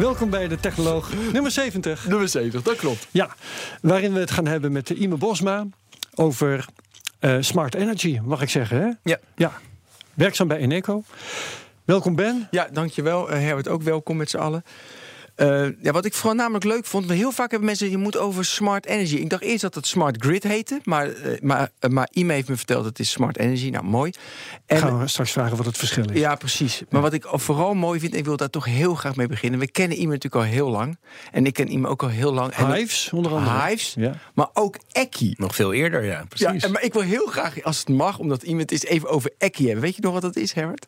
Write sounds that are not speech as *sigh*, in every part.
Welkom bij de Technoloog nummer 70. Nummer 70, dat klopt. Ja, waarin we het gaan hebben met Ime Bosma over uh, smart energy, mag ik zeggen. Hè? Ja. ja. Werkzaam bij Eneco. Welkom Ben. Ja, dankjewel. Uh, Herbert ook welkom met z'n allen. Uh, ja, wat ik vooral namelijk leuk vond, we heel vaak hebben mensen je moet over smart energy. Ik dacht eerst dat het smart grid heette, maar, uh, maar, uh, maar Ime heeft me verteld dat het is smart energy. Nou, mooi. En gaan we straks vragen wat het verschil is. Ja, precies. Maar wat ik vooral mooi vind, en ik wil daar toch heel graag mee beginnen. We kennen Ime natuurlijk al heel lang. En ik ken Ime ook al heel lang. Hives, onder andere. Hives, ja. maar ook Eki. Nog veel eerder, ja, precies. Ja, maar ik wil heel graag, als het mag, omdat Ime het is, even over Eki hebben. Weet je nog wat dat is, Herbert?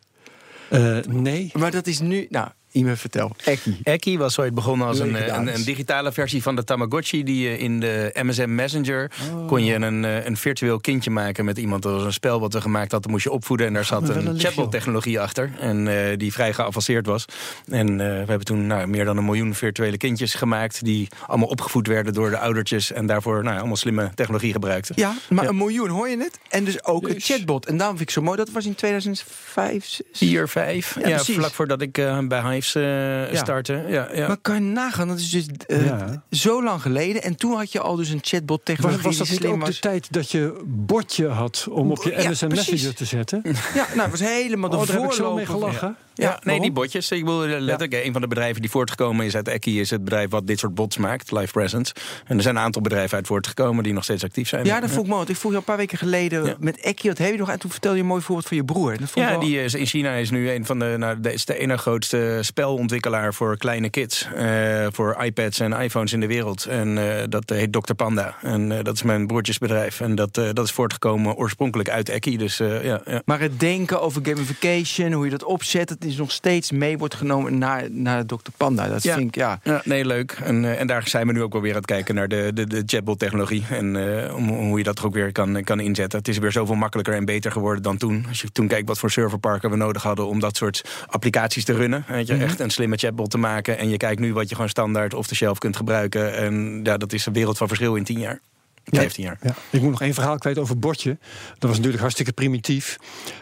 nee. Maar dat is nu, nou, Ime, vertel. Eki. Eki was ooit begonnen als een, een, een, digitale versie van de Tamagotchi. Die je in de MSN Messenger oh. kon je een, een virtueel kindje maken met iemand. Dat was een spel wat we gemaakt hadden. moest je opvoeden en daar zat een, een chatbot-technologie achter. En uh, die vrij geavanceerd was. En uh, we hebben toen nou, meer dan een miljoen virtuele kindjes gemaakt. Die allemaal opgevoed werden door de oudertjes. En daarvoor nou, allemaal slimme technologie gebruikten. Ja, maar ja. een miljoen, hoor je het? En dus ook een chatbot. En daarom vind ik zo mooi. Dat was in 2005, 4, 5. Ja, ja vlak voordat ik uh, bij Hive uh, ja. starten. Ja, ja. Maar kan je nagaan, dat is dus uh, ja. zo lang geleden. En toen had je al dus een chatbot technologie was, was dat niet ook was. de tijd dat je bordje had om op je MSN Messenger te zetten? Ja, nou, het was helemaal de oh, daar voorloper. heb ik zo mee gelachen. Ja, nee, die botjes. Ik bedoel, letterlijk, ja. een van de bedrijven die voortgekomen is uit Eki... is het bedrijf wat dit soort bots maakt, Live Presence. En er zijn een aantal bedrijven uit voortgekomen die nog steeds actief zijn. Ja, dat vond ik mooi. Want ik vroeg je een paar weken geleden ja. met Eki, wat heb je nog? En toen vertelde je een mooi voorbeeld van je broer. Dat vond ja, wel... die is, in China is nu een van de, nou, de, is de ene grootste spelontwikkelaar voor kleine kids. Uh, voor iPads en iPhones in de wereld. En uh, dat heet Dr. Panda. En uh, dat is mijn broertjesbedrijf. En dat, dat is voortgekomen oorspronkelijk uit Eki. Dus, ja, ja. Maar het denken over gamification, hoe je dat opzet, is nog steeds mee wordt genomen naar, naar Dr. Panda. Dat ja. vind ik, ja. ja. Nee, leuk. En, uh, en daar zijn we nu ook wel weer aan het kijken naar de, de, de chatbot-technologie. En uh, om, hoe je dat er ook weer kan, kan inzetten. Het is weer zoveel makkelijker en beter geworden dan toen. Als je toen kijkt wat voor serverparken we nodig hadden om dat soort applicaties te runnen. Weet je, mm -hmm. echt een slimme chatbot te maken. En je kijkt nu wat je gewoon standaard off the shelf kunt gebruiken. En ja, dat is een wereld van verschil in tien jaar. 15 jaar. Ja. Ik moet nog één verhaal kwijt over bordje. Dat was natuurlijk hartstikke primitief.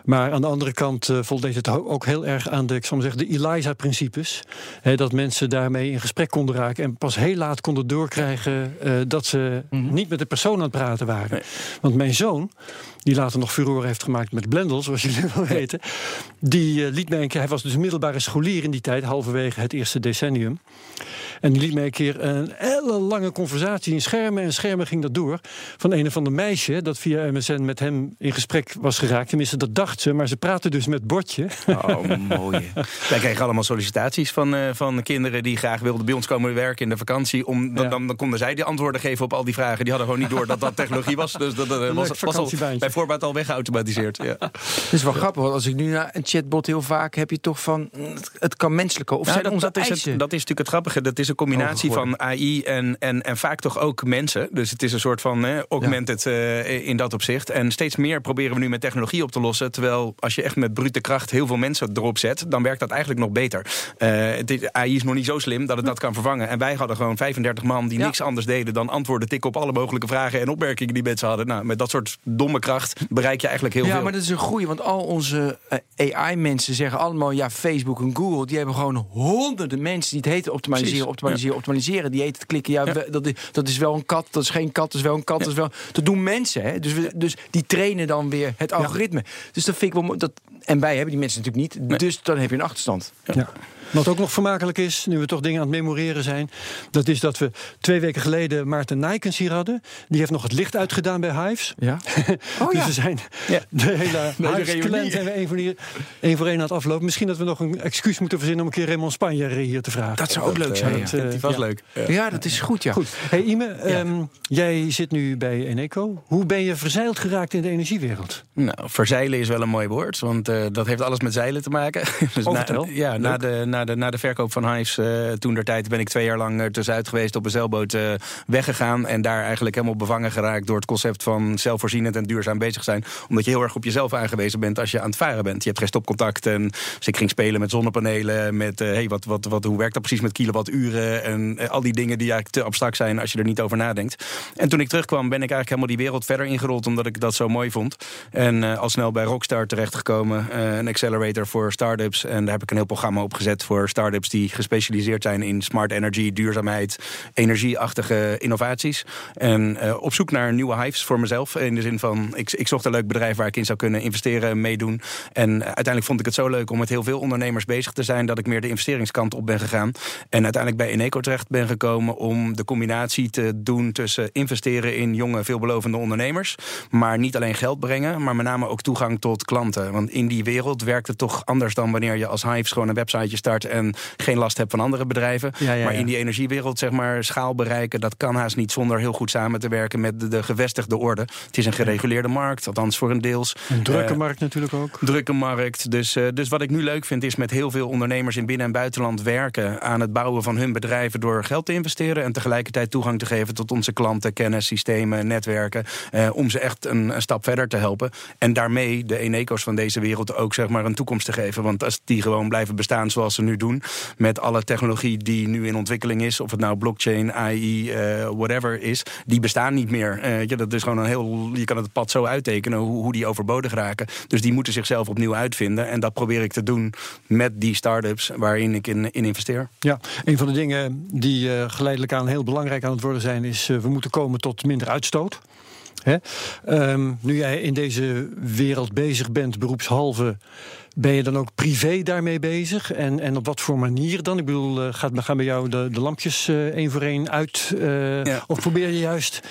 Maar aan de andere kant uh, voldeed het ook heel erg aan de, ik zal maar zeggen, de ELISA-principes. dat mensen daarmee in gesprek konden raken. En pas heel laat konden doorkrijgen uh, dat ze mm -hmm. niet met de persoon aan het praten waren. Nee. Want mijn zoon, die later nog furore heeft gemaakt met Blendel, zoals jullie wel weten. Die uh, liet mij een keer, hij was dus middelbare scholier in die tijd, halverwege het eerste decennium. En die liet mij een keer een hele lange conversatie in schermen. En schermen ging dat door. Van een of ander meisje dat via MSN met hem in gesprek was geraakt. Tenminste, dat dacht ze. Maar ze praten dus met bordje. Oh, mooi. Wij kregen allemaal sollicitaties van, uh, van kinderen die graag wilden bij ons komen werken in de vakantie. Om, dan, ja. dan, dan konden zij die antwoorden geven op al die vragen. Die hadden gewoon niet door dat dat technologie was. Dus dat, dat was, was al bij voorbaat al weggeautomatiseerd. Ja. Het is wel grappig, want als ik nu naar een chatbot heel vaak heb je toch van het kan menselijke. Of ja, zijn dat, onze dat, is het, dat is natuurlijk het grappige. Dat is een combinatie van AI en, en, en vaak toch ook mensen. Dus het is een soort van eh, augmented ja. uh, in dat opzicht. En steeds meer proberen we nu met technologie op te lossen. Terwijl als je echt met brute kracht heel veel mensen erop zet, dan werkt dat eigenlijk nog beter. Uh, het, AI is nog niet zo slim dat het dat kan vervangen. En wij hadden gewoon 35 man die ja. niks anders deden dan antwoorden tikken op alle mogelijke vragen en opmerkingen die mensen hadden. Nou, met dat soort domme kracht bereik je eigenlijk heel ja, veel. Ja, maar dat is een groei, want al onze AI-mensen zeggen allemaal ja, Facebook en Google, die hebben gewoon honderden mensen die het heten optimaliseren. Optimaliseren, optimaliseren. Die heet het klikken. Ja, dat, is, dat is wel een kat, dat is geen kat, dat is wel een kat. Dat, is wel, dat doen mensen. Hè? Dus, we, dus die trainen dan weer het algoritme. Dus dat vind ik wel. Dat, en wij hebben die mensen natuurlijk niet. Nee. Dus dan heb je een achterstand. Ja. Wat ook nog vermakelijk is, nu we toch dingen aan het memoreren zijn... dat is dat we twee weken geleden Maarten Nijkens hier hadden. Die heeft nog het licht uitgedaan bij Hives. Ja. *laughs* Oh, dus ja. we zijn ja. de hele *laughs* nee, Hives zijn we één voor, die, één voor één aan het aflopen. Misschien dat we nog een excuus moeten verzinnen... om een keer Raymond Spanje hier te vragen. Dat zou ook leuk zijn. Dat, uh, die was ja. leuk. Ja. ja, dat is goed, ja. Goed. Hey Ime, um, jij zit nu bij Eneco. Hoe ben je verzeild geraakt in de energiewereld? Nou, verzeilen is wel een mooi woord. Want uh, dat heeft alles met zeilen te maken. *laughs* dus oh, na, ja, na de, na na de, verkoop van Hives toen der tijd ben ik twee jaar lang tussenuit geweest op een zeilboot weggegaan. En daar eigenlijk helemaal bevangen geraakt door het concept van zelfvoorzienend en duurzaam bezig zijn. Omdat je heel erg op jezelf aangewezen bent als je aan het varen bent. Je hebt geen stopcontact. En dus ik ging spelen met zonnepanelen. Met hey, wat, wat, wat, hoe werkt dat precies met kilowatturen? En al die dingen die eigenlijk te abstract zijn als je er niet over nadenkt. En toen ik terugkwam, ben ik eigenlijk helemaal die wereld verder ingerold, omdat ik dat zo mooi vond. En al snel bij Rockstar terechtgekomen, een accelerator voor startups. En daar heb ik een heel programma op gezet voor startups die gespecialiseerd zijn in smart energy, duurzaamheid, energieachtige innovaties. En uh, op zoek naar nieuwe hives voor mezelf. In de zin van, ik, ik zocht een leuk bedrijf waar ik in zou kunnen investeren en meedoen. En uiteindelijk vond ik het zo leuk om met heel veel ondernemers bezig te zijn, dat ik meer de investeringskant op ben gegaan. En uiteindelijk bij Eneco terecht ben gekomen om de combinatie te doen tussen investeren in jonge, veelbelovende ondernemers. Maar niet alleen geld brengen, maar met name ook toegang tot klanten. Want in die wereld werkt het toch anders dan wanneer je als Hives gewoon een websiteje start en geen last hebt van andere bedrijven. maar in die energiewereld, zeg maar, schaal bereiken, dat kan haast niet zonder heel goed samen te werken met de, gevestigde orde. Het is een gereguleerde markt, althans voor een deels. Een drukke uh, markt natuurlijk ook. Drukke markt. Dus, uh, dus wat ik nu leuk vind, is met heel veel ondernemers in binnen- en buitenland werken aan het bouwen van hun bedrijven door geld te investeren en tegelijkertijd toegang te geven tot onze klanten, kennis, systemen, netwerken. Eh, om ze echt een, een, stap verder te helpen. En daarmee de Eneco's van deze wereld ook zeg maar, een toekomst te geven. Want als die gewoon blijven bestaan zoals ze nu doen, met alle technologie die nu in ontwikkeling is, of het nou blockchain, AI, uh, whatever is, die bestaan niet meer. Uh, ja, dat is gewoon een heel. Je kan het pad zo uittekenen hoe, hoe die overbodig raken. Dus die moeten zichzelf opnieuw uitvinden. En dat probeer ik te doen met die start-ups waarin ik in, in investeer. Ja, een van de dingen die uh, geleidelijk aan heel belangrijk aan het worden zijn, is we moeten komen tot minder uitstoot. Hè? Um, nu jij in deze wereld bezig bent, beroepshalve, ben je dan ook privé daarmee bezig? En, en op wat voor manier dan? Ik bedoel, uh, gaat, gaan bij jou de, de lampjes één voor één uit? Ja. Of probeer je juist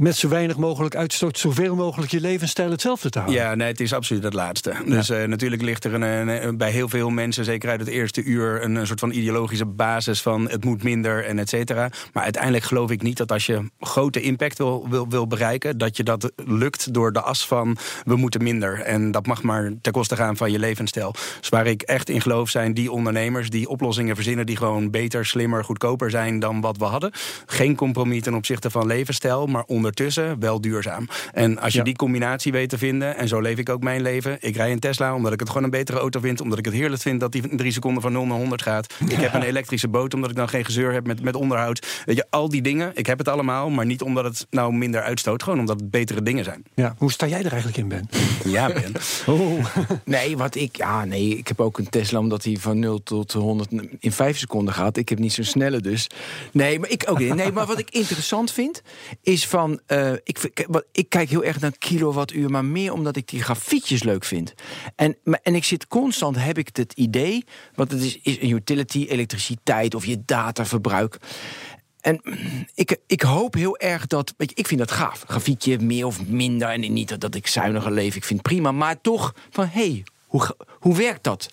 met zo weinig mogelijk uitstoot, zoveel mogelijk je levensstijl hetzelfde te houden. Ja, nee, het is absoluut het laatste. Ja. Dus uh, natuurlijk ligt er een, een, bij heel veel mensen, zeker uit het eerste uur, een, een, soort van ideologische basis van het moet minder en et cetera. Maar uiteindelijk geloof ik niet dat als je grote impact wil, wil, wil bereiken, dat je dat lukt door de as van we moeten minder. En dat mag maar ten koste gaan van je levensstijl. Dus waar ik echt in geloof zijn die ondernemers die oplossingen verzinnen die gewoon beter, slimmer, goedkoper zijn dan wat we hadden. Geen compromis ten opzichte van levensstijl, maar onder ondertussen wel duurzaam. En als je ja. die combinatie weet te vinden, en zo leef ik ook mijn leven. Ik rij een Tesla omdat ik het gewoon een betere auto vind. Omdat ik het heerlijk vind dat die in drie seconden van 0 naar 100 gaat. Ik heb een elektrische boot omdat ik dan geen gezeur heb met, met onderhoud. Weet je, al die dingen. Ik heb het allemaal, maar niet omdat het nou minder uitstoot. Gewoon omdat het betere dingen zijn. Ja, hoe sta jij er eigenlijk in, Ben? Ja, Ben. oh. Nee, wat ik... Ja, nee, ik heb ook een Tesla omdat hij van 0 tot 100 in 5 seconden gaat. Ik heb niet zo'n snelle dus. Nee, maar ik ook niet. Nee, maar wat ik interessant vind, is van uh, ik, ik, kijk heel erg naar kilowattuur, maar meer omdat ik die grafiekjes leuk vind. En, en ik zit constant, heb ik het idee, want het is, is een utility, elektriciteit of je dataverbruik. En ik, ik hoop heel erg dat. Weet je, ik vind dat gaaf. Grafiekje meer of minder. En niet dat ik zuiniger leef. Ik vind prima. Maar toch van hé, hey, hoe, hoe werkt dat?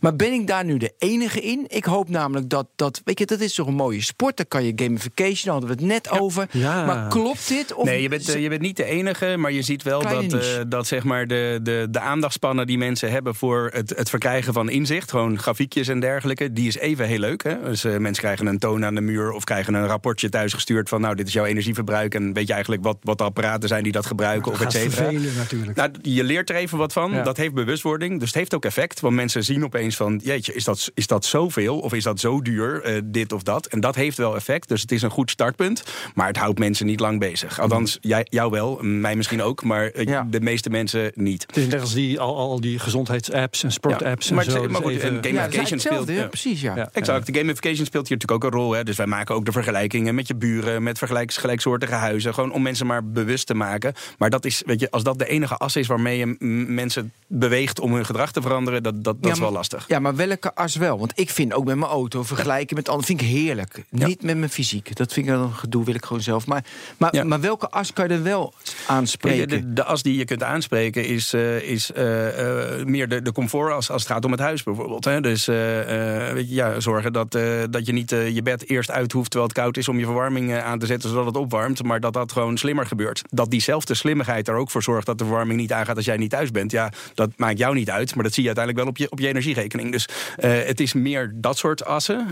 Maar ben ik daar nu de enige in? Ik hoop namelijk dat, dat weet je, dat is toch een mooie sport. Dan kan je gamification, daar hadden we het net over. Ja. Maar klopt dit? Of nee, je bent, uh, je bent niet de enige, maar je ziet wel dat, uh, dat zeg maar de, de, de aandachtspannen die mensen hebben voor het, het verkrijgen van inzicht, gewoon grafiekjes en dergelijke, die is even heel leuk. Hè? Dus uh, mensen krijgen een toon aan de muur of krijgen een rapportje thuisgestuurd van nou, dit is jouw energieverbruik en weet je eigenlijk wat, wat de apparaten zijn die dat gebruiken of et cetera. natuurlijk. Nou, je leert er even wat van. Ja. Dat heeft bewustwording, dus het heeft ook effect, want mensen zien opeens van, jeetje, is dat, is dat zoveel of is dat zo duur, uh, dit of dat? En dat heeft wel effect, dus het is een goed startpunt, maar het houdt mensen niet lang bezig. Althans, jij, jou wel, mij misschien ook, maar uh, ja. de meeste mensen niet. Het is net als die, al, al die gezondheidsapps en sportapps ja, maar en zo. Maar goed, even... gamification ja, speelt... Ja. Precies, ja. Exact, de gamification speelt hier natuurlijk ook een rol. Hè? Dus wij maken ook de vergelijkingen met je buren, met vergelijks, gelijksoortige huizen, gewoon om mensen maar bewust te maken. Maar dat is, weet je, als dat de enige as is waarmee je mensen beweegt om hun gedrag te veranderen, dat, dat, dat is wel lastig. Ja, maar welke as wel? Want ik vind ook met mijn auto vergelijken met anderen vind ik heerlijk. Ja. Niet met mijn fysiek. Dat vind ik een gedoe, wil ik gewoon zelf. Maar, maar, ja. maar welke as kan je er wel aanspreken? De, de, as die je kunt aanspreken is, uh, is uh, uh, meer de, de comfort als, als het gaat om het huis bijvoorbeeld. Hè? Dus weet je, ja, zorgen dat, dat je niet je bed eerst uit hoeft terwijl het koud is om je verwarming aan te zetten zodat het opwarmt. Maar dat dat gewoon slimmer gebeurt. Dat diezelfde slimmigheid er ook voor zorgt dat de verwarming niet aangaat als jij niet thuis bent. Ja, dat maakt jou niet uit. Uit. Maar dat zie je uiteindelijk wel op je, op je energierekening. Dus het is meer dat soort assen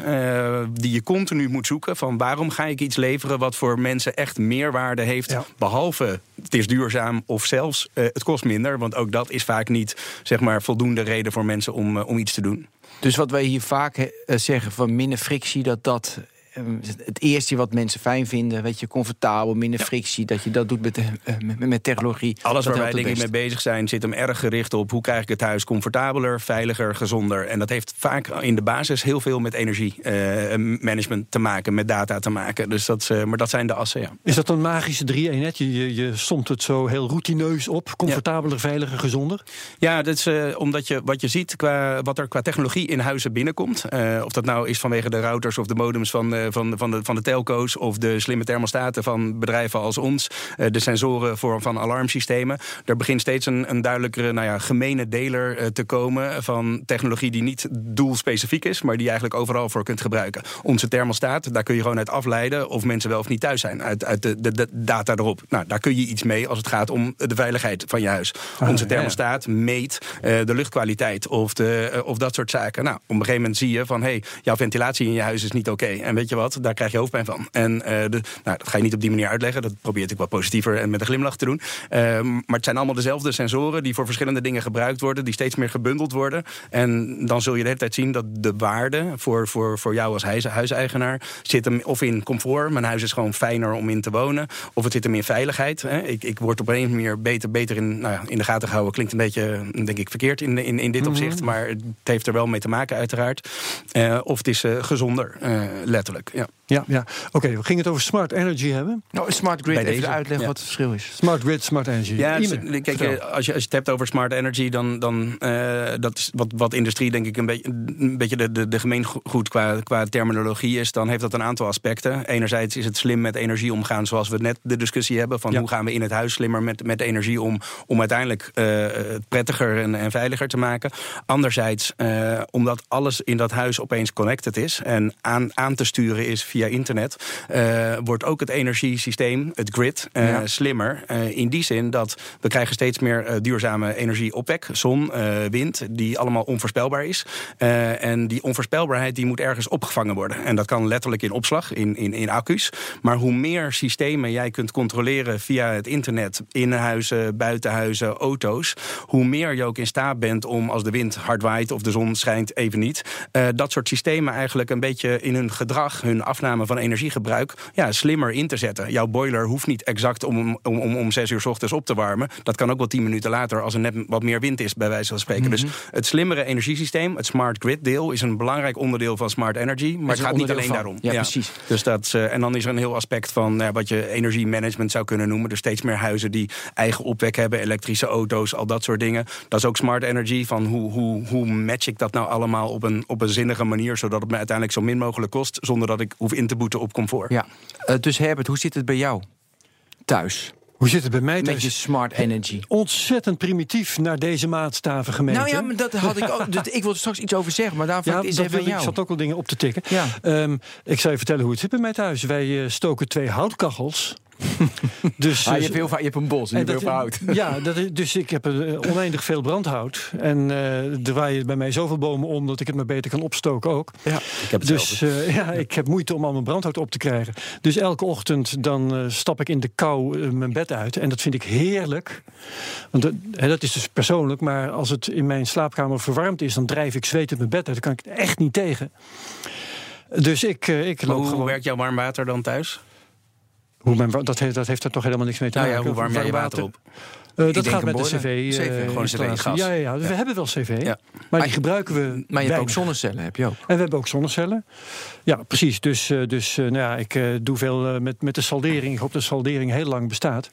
die je continu moet zoeken. Van waarom ga ik iets leveren wat voor mensen echt meerwaarde heeft. Behalve het is duurzaam of zelfs het kost minder. Want ook dat is vaak niet zeg maar, voldoende reden voor mensen om, om iets te doen. Dus wat wij hier vaak zeggen van minder frictie, dat dat het eerste wat mensen fijn vinden, weet je, comfortabel, minder frictie, dat je dat doet met, eh, met, met technologie. Alles waar wij denk ik mee bezig zijn, zit hem erg gericht op hoe krijg ik het huis comfortabeler, veiliger, gezonder. En dat heeft vaak in de basis heel veel met energiemanagement uh, te maken, met data te maken. Dus dat, uh, maar dat zijn de assen, ja. Is dat een magische drie eenheid? Je, je, je somt het zo heel routineus op, comfortabeler, veiliger, gezonder? Ja, dat is omdat je wat je ziet qua wat er qua technologie in huizen binnenkomt. of dat nou is vanwege de routers of de modems van eh, van, van, de, van de telco's of de slimme thermostaten van bedrijven als ons, eh, de sensoren voor, van alarmsystemen. Er begint steeds een, een duidelijkere, nou ja, gemene deler eh, te komen van technologie die niet doelspecifiek is, maar die je eigenlijk overal voor kunt gebruiken. Onze thermostaat, daar kun je gewoon uit afleiden of mensen wel of niet thuis zijn, uit, uit de, de, de data erop. Nou, daar kun je iets mee als het gaat om de veiligheid van je huis. Ah, Onze thermostaat meet de luchtkwaliteit of, de, of dat soort zaken. Nou, op een gegeven moment zie je van, hé, hey, jouw ventilatie in je huis is niet oké. En weet je wat, daar krijg je hoofdpijn van. En uh, de, nou, dat ga je niet op die manier uitleggen. Dat probeer ik wat positiever en met een glimlach te doen. Uh, maar het zijn allemaal dezelfde sensoren die voor verschillende dingen gebruikt worden, die steeds meer gebundeld worden. En dan zul je de hele tijd zien dat de waarde voor, voor, voor jou als huis, huiseigenaar zit hem of in comfort. Mijn huis is gewoon fijner om in te wonen. Of het zit hem in veiligheid. Hè. Ik, ik word op een manier beter, beter in, nou ja, in de gaten gehouden. Klinkt een beetje, denk ik, verkeerd in, in, in dit mhm. opzicht. Maar het heeft er wel mee te maken, uiteraard. Uh, of het is gezonder, uh, Ja. Ja, ja. oké. we gingen het over smart energy hebben. Nou, smart grid, Bij even uitleggen wat het verschil is. Smart grid, smart energy. Ja, dus, kijk, als je, als je het hebt over smart energy, dan, dan uh, dat is wat, wat industrie denk ik een beetje, een beetje de, de, de gemeengoed qua, qua terminologie is, dan heeft dat een aantal aspecten. Enerzijds is het slim met energie omgaan, zoals we net de discussie hebben, van hoe gaan we in het huis slimmer met, met energie om, om uiteindelijk uh, het prettiger en, en veiliger te maken. Anderzijds, uh, omdat alles in dat huis opeens connected is en aan, aan te sturen is via internet, uh, wordt ook het energiesysteem, het grid, uh, slimmer. Uh, in die zin dat we krijgen steeds meer duurzame energieopwek, zon, wind, die allemaal onvoorspelbaar is. en die onvoorspelbaarheid die moet ergens opgevangen worden. En dat kan letterlijk in opslag, in, in, in accu's. Maar hoe meer systemen jij kunt controleren via het internet, in huizen, buitenhuizen, auto's, hoe meer je ook in staat bent om als de wind hard waait of de zon schijnt even niet, dat soort systemen eigenlijk een beetje in hun gedrag, hun afname van energiegebruik ja, slimmer in te zetten. Jouw boiler hoeft niet exact om, om, om, om zes uur s ochtends op te warmen. Dat kan ook wel tien minuten later als er net wat meer wind is, bij wijze van spreken. Dus mhm. het slimmere energiesysteem, het smart grid deel, is een belangrijk onderdeel van smart energy. Maar het gaat niet alleen daarom. Ja, precies. Dus dat, uh, en dan is er een heel aspect van wat je energiemanagement zou kunnen noemen. Dus steeds meer huizen die eigen opwek hebben, elektrische auto's, al dat soort dingen. Dat is ook smart energy. Van hoe, hoe, hoe match ik dat nou allemaal op een, op een zinnige manier, zodat het me uiteindelijk zo min mogelijk kost, zonder dat ik hoef in te boeten op comfort. Ja. Uh, dus Herbert, hoe zit het bij jou thuis? Hoe zit het bij mij thuis? Met je smart energy. Ontzettend primitief naar deze maatstaven gemeten. Nou ja, maar dat had ik ook. *laughs* Ik wil er straks iets over zeggen, maar daarvoor ja, is even jou. Ik zat ook al dingen op te tikken. Ja. Um, ik zou je vertellen hoe het zit bij mij thuis. Wij uh, stoken twee houtkachels. *laughs* dus, ah, je, hebt heel vaak, je hebt een bos en je hebt heel veel hout. Ja, dat is, dus ik heb uh, oneindig veel brandhout. En uh, er waaien bij mij zoveel bomen om dat ik het maar beter kan opstoken ook. Ja, ik heb dus uh, ja, ik heb moeite om al mijn brandhout op te krijgen. Dus elke ochtend dan stap ik in de kou mijn bed uit. En dat vind ik heerlijk. Want dat, dat is dus persoonlijk. Maar als het in mijn slaapkamer verwarmd is, dan drijf ik zweet uit mijn bed uit. Dan kan ik echt niet tegen. Dus ik, ik loop hoe gewoon... werkt jouw warm water dan thuis? Hoe mijn, dat, heeft, dat heeft er toch helemaal niks mee te nou maken. Ja, hoe warm jij je water op? Uh, dat gaat met de cv. CV uh, gewoon cv gas. Ja, ja, ja. Dus we hebben wel cv, ja. maar die gebruiken we. Maar je hebt ook zonnecellen, heb je ook. En we hebben ook zonnecellen. Ja, precies. Dus, uh, dus nou ja, ik doe veel met, met de saldering. Ik hoop dat de saldering heel lang bestaat.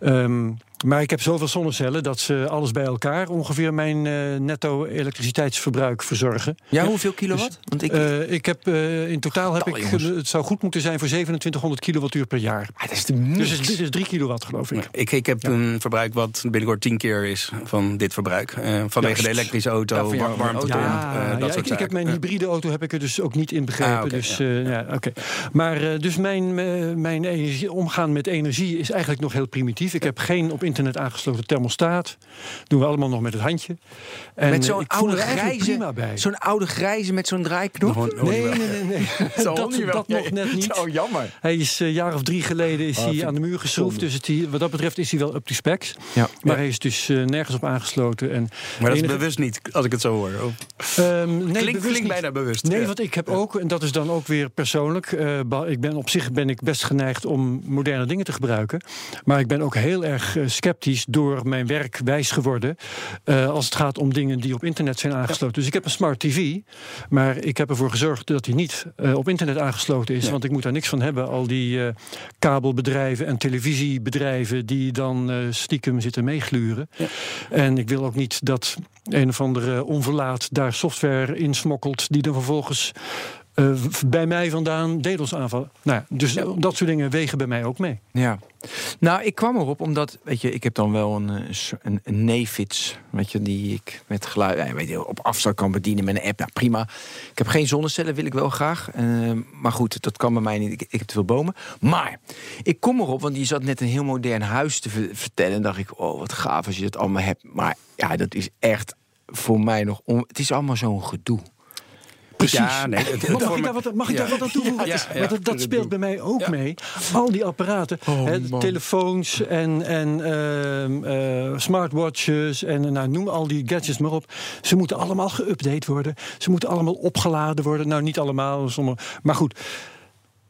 Um, maar ik heb zoveel zonnecellen dat ze alles bij elkaar ongeveer mijn uh, netto elektriciteitsverbruik verzorgen. Ja, hoeveel kilowatt? Dus, Want ik, uh, ik heb uh, in totaal heb ik, het zou goed moeten zijn voor 2700 kilowattuur per jaar. Ah, dat is de dus het, dit is 3 kilowatt geloof ik. ik, ik heb ja. een verbruik wat binnenkort 10 keer is van dit verbruik. vanwege de elektrische auto, warmte. Ja, dat soort ik, ik, heb mijn hybride auto heb ik er dus ook niet in begrepen. Ah, okay, dus, ja. oké. Maar dus mijn, mijn energie, omgaan met energie is eigenlijk nog heel primitief. Ik heb geen op internet aangesloten thermostaat. Doen we allemaal nog met het handje. En met zo'n oude grijze, zo'n oude grijze met zo'n draaiknop. Nee, nee, nee, *laughs* nee. Dat dat nog net niet. Zo jammer. Hij is een jaar of drie geleden is hij aan de muur geschroefd. Dus het, wat dat betreft is hij wel up to specs. Ja. Maar hij is dus eh, nergens op aangesloten. En Maar dat is bewust niet, als ik het zo hoor. Oh. Ehm, nee, Klinkt, bijna bewust. Nee, Ja. want ik heb ook, en dat is dan ook weer persoonlijk. eh, ik ben op zich ben ik best geneigd om moderne dingen te gebruiken. Maar ik ben ook heel erg eh, sceptisch door mijn werk wijs geworden. eh, als het gaat om dingen die op internet zijn aangesloten. Dus ik heb een smart TV. Maar ik heb ervoor gezorgd dat hij niet eh, op internet aangesloten is. Want ik moet daar niks van hebben. Al die eh, kabelbedrijven en televisiebedrijven die dan stiekem zitten meegluren. En ik wil ook niet dat een of andere onverlaat daar software in smokkelt die dan vervolgens eh, bij mij vandaan DDoS aanvallen. Nou, ja, dus dat soort dingen wegen bij mij ook mee. Ja. Nou, ik kwam erop omdat, weet je, ik heb dan wel een, eh, een, een Nefits, weet je, die ik met geluid, weet je, op afstand kan bedienen met een app. Nou, prima. Ik heb geen zonnecellen, wil ik wel graag. Eh, maar goed, dat kan bij mij niet. Ik, ik heb te veel bomen. Maar ik kom erop, want die zat net een heel modern huis te ver- vertellen. En dacht ik, oh, wat gaaf als je dat allemaal hebt. Maar ja, dat is echt voor mij nog. On... Het is allemaal zo'n gedoe. Precies. Ja, nee, het- *laughs* mag ik daar wat, mag ik daar wat aan toevoegen? Ja, ja. Want dat, dat speelt bij mij ook mee. Al die apparaten, Oh, hè, telefoons en, en ehm, eh, smartwatches en nou, noem al die gadgets maar op. Ze moeten allemaal geüpdate worden. Ze moeten allemaal opgeladen worden. Nou, niet allemaal, sommige, maar goed.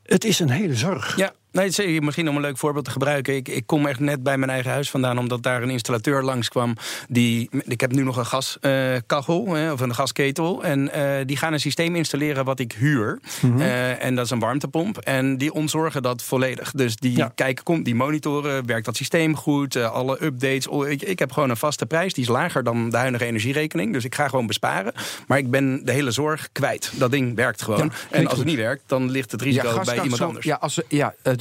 Het is een hele zorg. Ja, nee, misschien om een leuk voorbeeld te gebruiken. Ik, ik kom echt net bij mijn eigen huis vandaan, omdat daar een installateur langskwam. Die, ik heb nu nog een gaskachel of een gasketel. En eh, die gaan een systeem installeren wat ik huur. Eh, en dat is een warmtepomp. En die ontzorgen dat volledig. Dus die Ja. kijken, komt, die monitoren, werkt dat systeem goed, eh, alle updates. Oh, Ik, ik heb gewoon een vaste prijs, die is lager dan de huidige energierekening. Dus ik ga gewoon besparen. Maar ik ben de hele zorg kwijt. Dat ding werkt gewoon. en als het niet werkt, dan ligt het risico bij iemand anders. Ja, als, ja eh,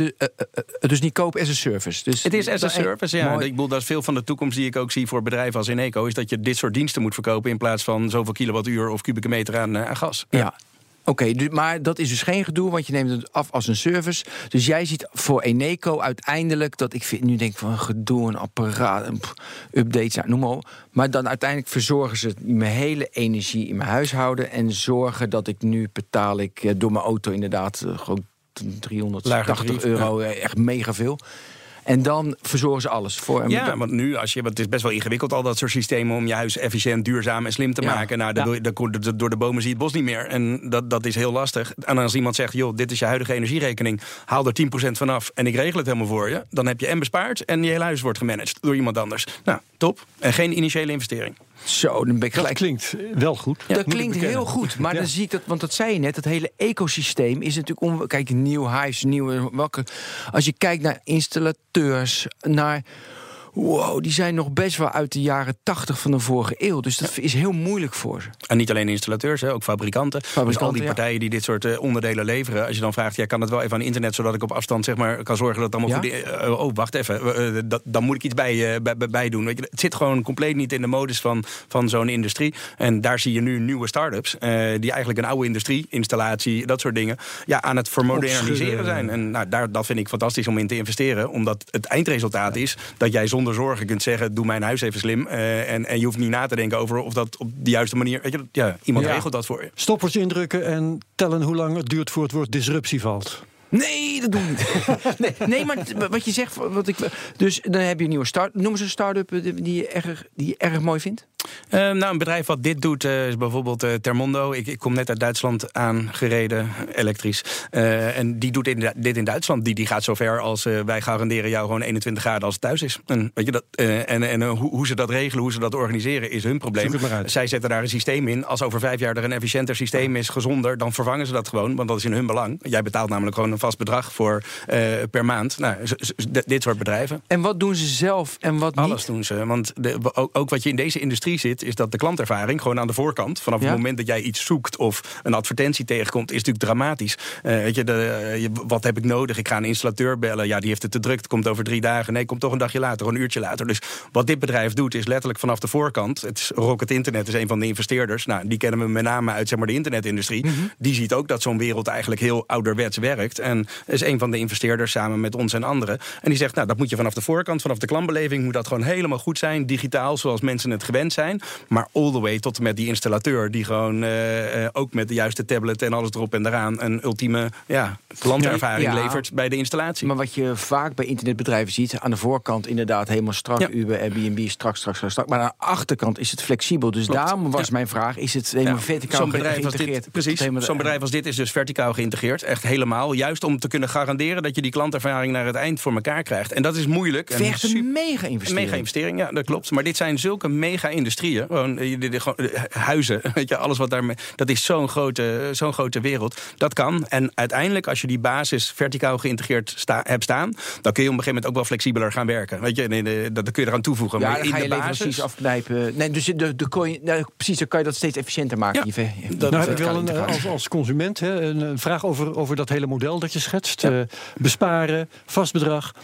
dus, niet kopen as a service. Dus Het is as a service, ja. Mooi. Ik bedoel, dat is veel van de toekomst die ik ook zie voor bedrijven als Eneco... is dat je dit soort diensten moet verkopen... in plaats van zoveel kilowattuur of kubieke meter aan, aan gas. Ja. Oké, dus- maar dat is dus geen gedoe, want je neemt het af als een service. Dus jij ziet voor Eneco uiteindelijk dat ik vind, nu denk van gedoe, een apparaat, een updates, ja, noem maar op. Maar dan uiteindelijk verzorgen ze mijn hele energie in mijn huishouden en zorgen dat ik nu betaal ik door mijn auto inderdaad gewoon 380 Lager tarief, euro, eh, echt mega veel. En dan verzorgen ze alles voor. En Ja, want nu, als je, want het is best wel ingewikkeld, al dat soort systemen om je huis efficiënt, duurzaam en slim te Ja. maken. Nou, Ja. dan- door de bomen zie je het bos niet meer. En dat, dat is heel lastig. En als iemand zegt, joh, dit is je huidige energierekening, haal er 10% vanaf en ik regel het helemaal voor je. Dan heb je en bespaard en je hele huis wordt gemanaged door iemand anders. Nou, top. En geen initiële investering. Zo, dan ben ik Dat gelijk klinkt wel goed. dat klinkt heel goed, maar Ja. dan zie ik dat, want dat zei je net, het hele ecosysteem is natuurlijk om. Kijk, nieuw huis, nieuwe. Welke, als je kijkt naar installateurs, naar. Wow, die zijn nog best wel uit de jaren 80 van de vorige eeuw. Dus dat is heel moeilijk voor ze. En niet alleen installateurs, hè, ook fabrikanten. dus al die ja. partijen die dit soort eh, onderdelen leveren. Als je dan vraagt, ja, kan het wel even aan internet... zodat ik op afstand zeg maar, kan zorgen dat het allemaal Ja? goed is. Eh, oh, wacht even, eh, dat, dan moet ik iets bij, bij, doen. Weet je, het zit gewoon compleet niet in de modus van, van zo'n industrie. En daar zie je nu nieuwe start-ups... die eigenlijk een oude industrie, installatie, dat soort dingen... Ja, aan het vermoderniseren zijn. En nou, daar, dat vind ik fantastisch om in te investeren. Omdat het eindresultaat is dat jij zonder zorgen kunt zeggen... doe mijn huis even slim. eh, en, en je hoeft niet na te denken over of dat op de juiste manier... Weet je, ja, iemand Ja. regelt dat voor je. Stopwatch indrukken en tellen hoe lang het duurt voor het woord disruptie valt. Nee, dat doen we niet. *laughs* nee, nee, maar wat je zegt, wat ik, dus dan heb je een nieuwe start. Noem eens een start-up eh, die je erg, die je erg mooi vindt. Eh, nou, een bedrijf wat dit doet eh, is bijvoorbeeld eh, Termondo. Ik, ik kom net uit Duitsland aangereden, elektrisch. En die doet in, dit in Duitsland. Die, die gaat zover als wij garanderen jou gewoon 21 graden als het thuis is. En, weet je, dat, en, en hoe, hoe ze dat regelen, hoe ze dat organiseren, is hun probleem. Zij zetten daar een systeem in. Als over vijf jaar er een efficiënter systeem is, gezonder, dan vervangen ze dat gewoon. Want dat is in hun belang. Jij betaalt namelijk gewoon een vast bedrag voor eh, per maand. Nou, dit soort bedrijven. En wat doen ze zelf en wat niet? Alles doen ze. Want de, ook, ook wat je in deze industrie zit, is dat de klantervaring gewoon aan de voorkant, vanaf het moment dat jij iets zoekt of een advertentie tegenkomt, is natuurlijk dramatisch. weet je, de, wat heb ik nodig? Ik ga een installateur bellen. Ja, die heeft het te druk. Het komt over drie dagen. Nee, komt toch een dagje later, een uurtje later. Dus wat dit bedrijf doet, is letterlijk vanaf de voorkant. Het is Rocket Internet is een van de investeerders. Nou, die kennen we met name uit zeg maar, de internetindustrie. Mhm. Die ziet ook dat zo'n wereld eigenlijk heel ouderwets werkt. En is een van de investeerders samen met ons en anderen. En die zegt, nou, dat moet je vanaf de voorkant, vanaf de klantbeleving, moet dat gewoon helemaal goed zijn. Digitaal, zoals mensen het gewend zijn. Maar all the way tot en met die installateur, die gewoon uh, ook met de juiste tablet en alles erop en eraan een ultieme ja, klantervaring levert bij de installatie. Maar wat je vaak bij internetbedrijven ziet, aan de voorkant inderdaad helemaal strak, ja. Uber, Airbnb, strak, strak, strak, strak. Maar aan de achterkant is het flexibel. Dus daarom was mijn vraag, is het helemaal verticaal zo'n bedrijf geïntegreerd? Dit, precies, zo'n bedrijf als dit is dus verticaal geïntegreerd. Echt helemaal. Juist om te kunnen garanderen dat je die klantervaring naar het eind voor elkaar krijgt. En dat is moeilijk. Vergt een mega investering. Mega investering, ja, dat klopt. Maar dit zijn zulke mega industrieën. Gewoon, huizen, *laughs* weet je, alles wat daarmee... Dat is zo'n grote, zo'n grote wereld. Dat kan. En uiteindelijk, als je die basis verticaal geïntegreerd sta, hebt staan... dan kun je op een gegeven moment ook wel flexibeler gaan werken. Weet je, nee, dat kun je eraan toevoegen. Ja, maar in ga je de basis... afknijpen. Nee, dus de, de coin, nou, precies, dan kan je dat steeds efficiënter maken. Ja, dat, nou heb ik wel een, als, als consument hè, een vraag over, over dat hele model dat je schetst. Ja. Uh, besparen, vast bedrag,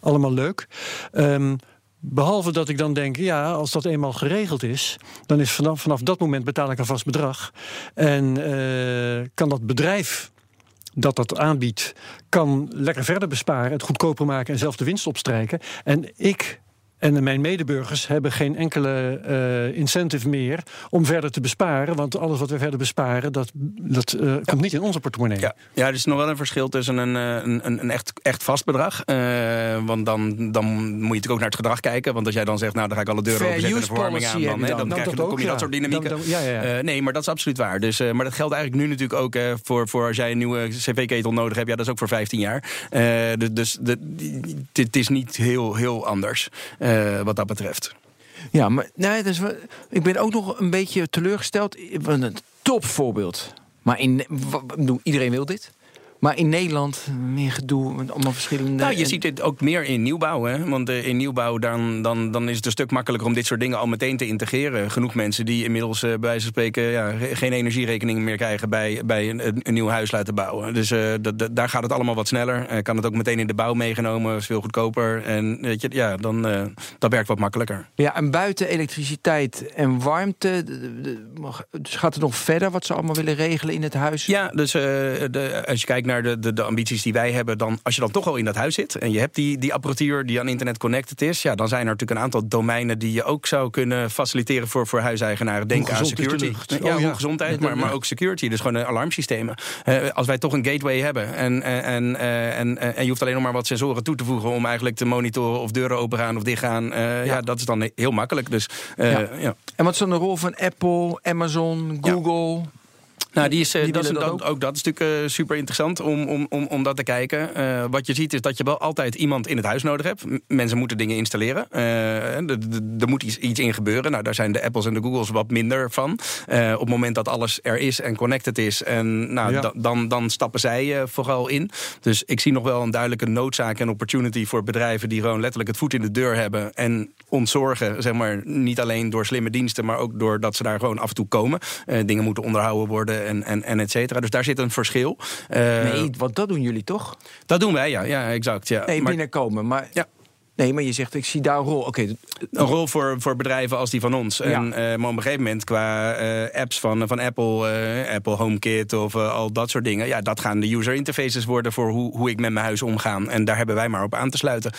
allemaal leuk. Um, Behalve dat ik dan denk, ja, als dat eenmaal geregeld is, dan is vanaf, vanaf dat moment betaal ik een vast bedrag. En uh, kan dat bedrijf dat dat aanbiedt, kan lekker verder besparen, het goedkoper maken en zelf de winst opstrijken. En ik en mijn medeburgers hebben geen enkele uh, incentive meer om verder te besparen. Want alles wat we verder besparen, dat, dat uh, ja. komt niet in onze portemonnee. Ja. ja, er is nog wel een verschil tussen een, eh, een, een echt, echt vast bedrag. Uh, want dan, dan moet je natuurlijk ook naar het gedrag kijken. Want als jij dan zegt, nou dan ga ik alle deuren openzetten en de verwarming aan. Dan, dan, dan, dan, krijg je, dan kom je dat soort dynamieken. Dan, ja, nee, maar dat is absoluut waar. Dus, maar dat geldt eigenlijk nu natuurlijk ook voor, voor als jij een nieuwe cv-ketel nodig hebt. Ja, dat is ook voor 15 jaar. dus het is niet heel, heel anders. Uh, wat dat betreft. Ja, maar nee, dus, ik ben ook nog een beetje teleurgesteld. Een topvoorbeeld. Maar in, iedereen wil dit. Maar in Nederland meer gedoe met allemaal verschillende. Nou, je ziet dit ook meer in nieuwbouw. Hè? Want uh, in nieuwbouw dan, dan, dan is het een stuk makkelijker om dit soort dingen al meteen te integreren. Genoeg mensen die inmiddels uh, bij wijze van spreken ja, geen energierekening meer krijgen bij, bij een, een nieuw huis laten bouwen. Dus uh, daar gaat het allemaal wat sneller. kan het ook meteen in de bouw meegenomen, is veel goedkoper. En weet je, ja, dan dat werkt wat makkelijker. Ja, en buiten elektriciteit en warmte, dus gaat het nog verder wat ze allemaal willen regelen in het huis? Ja, dus de, als je kijkt naar de, de, de, ambities die wij hebben, dan als je dan toch al in dat huis zit en je hebt die, die apparatuur die aan internet connected is, ja, dan zijn er natuurlijk een aantal domeinen die je ook zou kunnen faciliteren voor, voor huiseigenaren. Denk aan security. Ja, oh, ja. gezondheid, maar, maar ook security. Dus gewoon alarmsystemen. Uh, als wij toch een gateway hebben en, en, en, en je hoeft alleen nog maar wat sensoren toe te voegen om eigenlijk te monitoren of deuren open gaan of dicht gaan. Uh, ja. ja. dat is dan heel makkelijk. Dus, ja. En wat is dan de rol van Apple, Amazon, Google? Nou, die is, die dat is ook? ook? dat is natuurlijk uh, super interessant om, om, om, om dat te kijken. Uh, wat je ziet is dat je wel altijd iemand in het huis nodig hebt. Mensen moeten dingen installeren. Uh, er moet iets, iets in gebeuren. Nou, daar zijn de Apples en de Googles wat minder van. op het moment dat alles er is en connected is, en, nou, ja. dan, dan stappen zij vooral in. Dus ik zie nog wel een duidelijke noodzaak en opportunity voor bedrijven die gewoon letterlijk het voet in de deur hebben en ontzorgen, zeg maar, niet alleen door slimme diensten, maar ook doordat ze daar gewoon af en toe komen. dingen moeten onderhouden worden en, en, en et cetera. Dus daar zit een verschil. Uh, nee, want dat doen jullie toch? Dat doen wij, ja, ja exact. Ja. Nee, binnenkomen. Maar ja. Nee, maar je zegt, ik zie daar een rol. Oké, Een rol voor, voor bedrijven als die van ons. En, uh, maar op een gegeven moment qua uh, apps van, van Apple, uh, Apple HomeKit of al dat soort dingen. Ja, dat gaan de user interfaces worden voor hoe, hoe ik met mijn huis omga. En daar hebben wij maar op aan te sluiten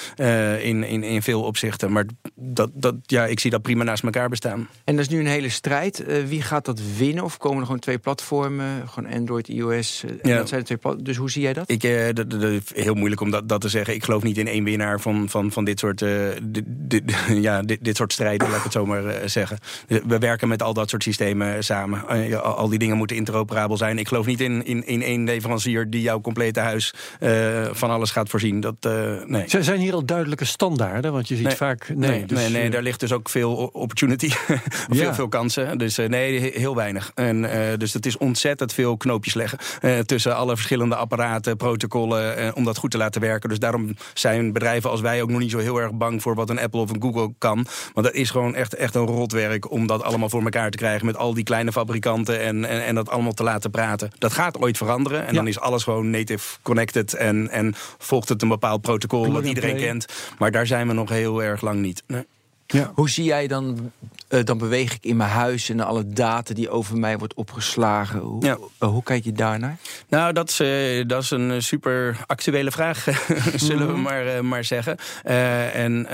in, in, in veel opzichten. Maar dat, dat, ja, ik zie dat prima naast elkaar bestaan. En dat is nu een hele strijd. wie gaat dat winnen? Of komen er gewoon twee platformen? Gewoon Android, iOS? ja. dat zijn de twee dus hoe zie jij dat? Ik, heel moeilijk om dat, dat te zeggen. Ik geloof niet in één winnaar van, van, van dit soort, uh, dit, dit, *laughs* ja, dit, dit soort strijden, laat ik het zo maar uh, zeggen. We werken met al dat soort systemen samen. Uh, al die dingen moeten interoperabel zijn. Ik geloof niet in, in, in één leverancier die jouw complete huis van alles gaat voorzien. Dat, nee. Zijn hier al duidelijke standaarden? Want je ziet nee, vaak. Nee, nee, dus, nee, nee, daar ligt dus ook veel opportunity. *laughs* ja. veel, veel kansen. Dus nee, heel weinig. En, dus het is ontzettend veel knoopjes leggen tussen alle verschillende apparaten, protocollen, om dat goed te laten werken. Dus daarom zijn bedrijven als wij ook nog niet niet zo heel erg bang voor wat een Apple of een Google kan. Want dat is gewoon echt, echt een rotwerk om dat allemaal voor elkaar te krijgen met al die kleine fabrikanten en, en, en dat allemaal te laten praten. Dat gaat ooit veranderen en dan is alles gewoon native connected en, en volgt het een bepaald protocol wat iedereen kent. Maar daar zijn we nog heel erg lang niet. Nee. Ja. Hoe zie jij dan, uh, dan beweeg ik in mijn huis en alle data die over mij wordt opgeslagen? Hoe, ja. uh, hoe kijk je daarnaar? Nou, dat is, uh, dat is een super actuele vraag, *laughs* zullen we mhm. maar, maar zeggen. en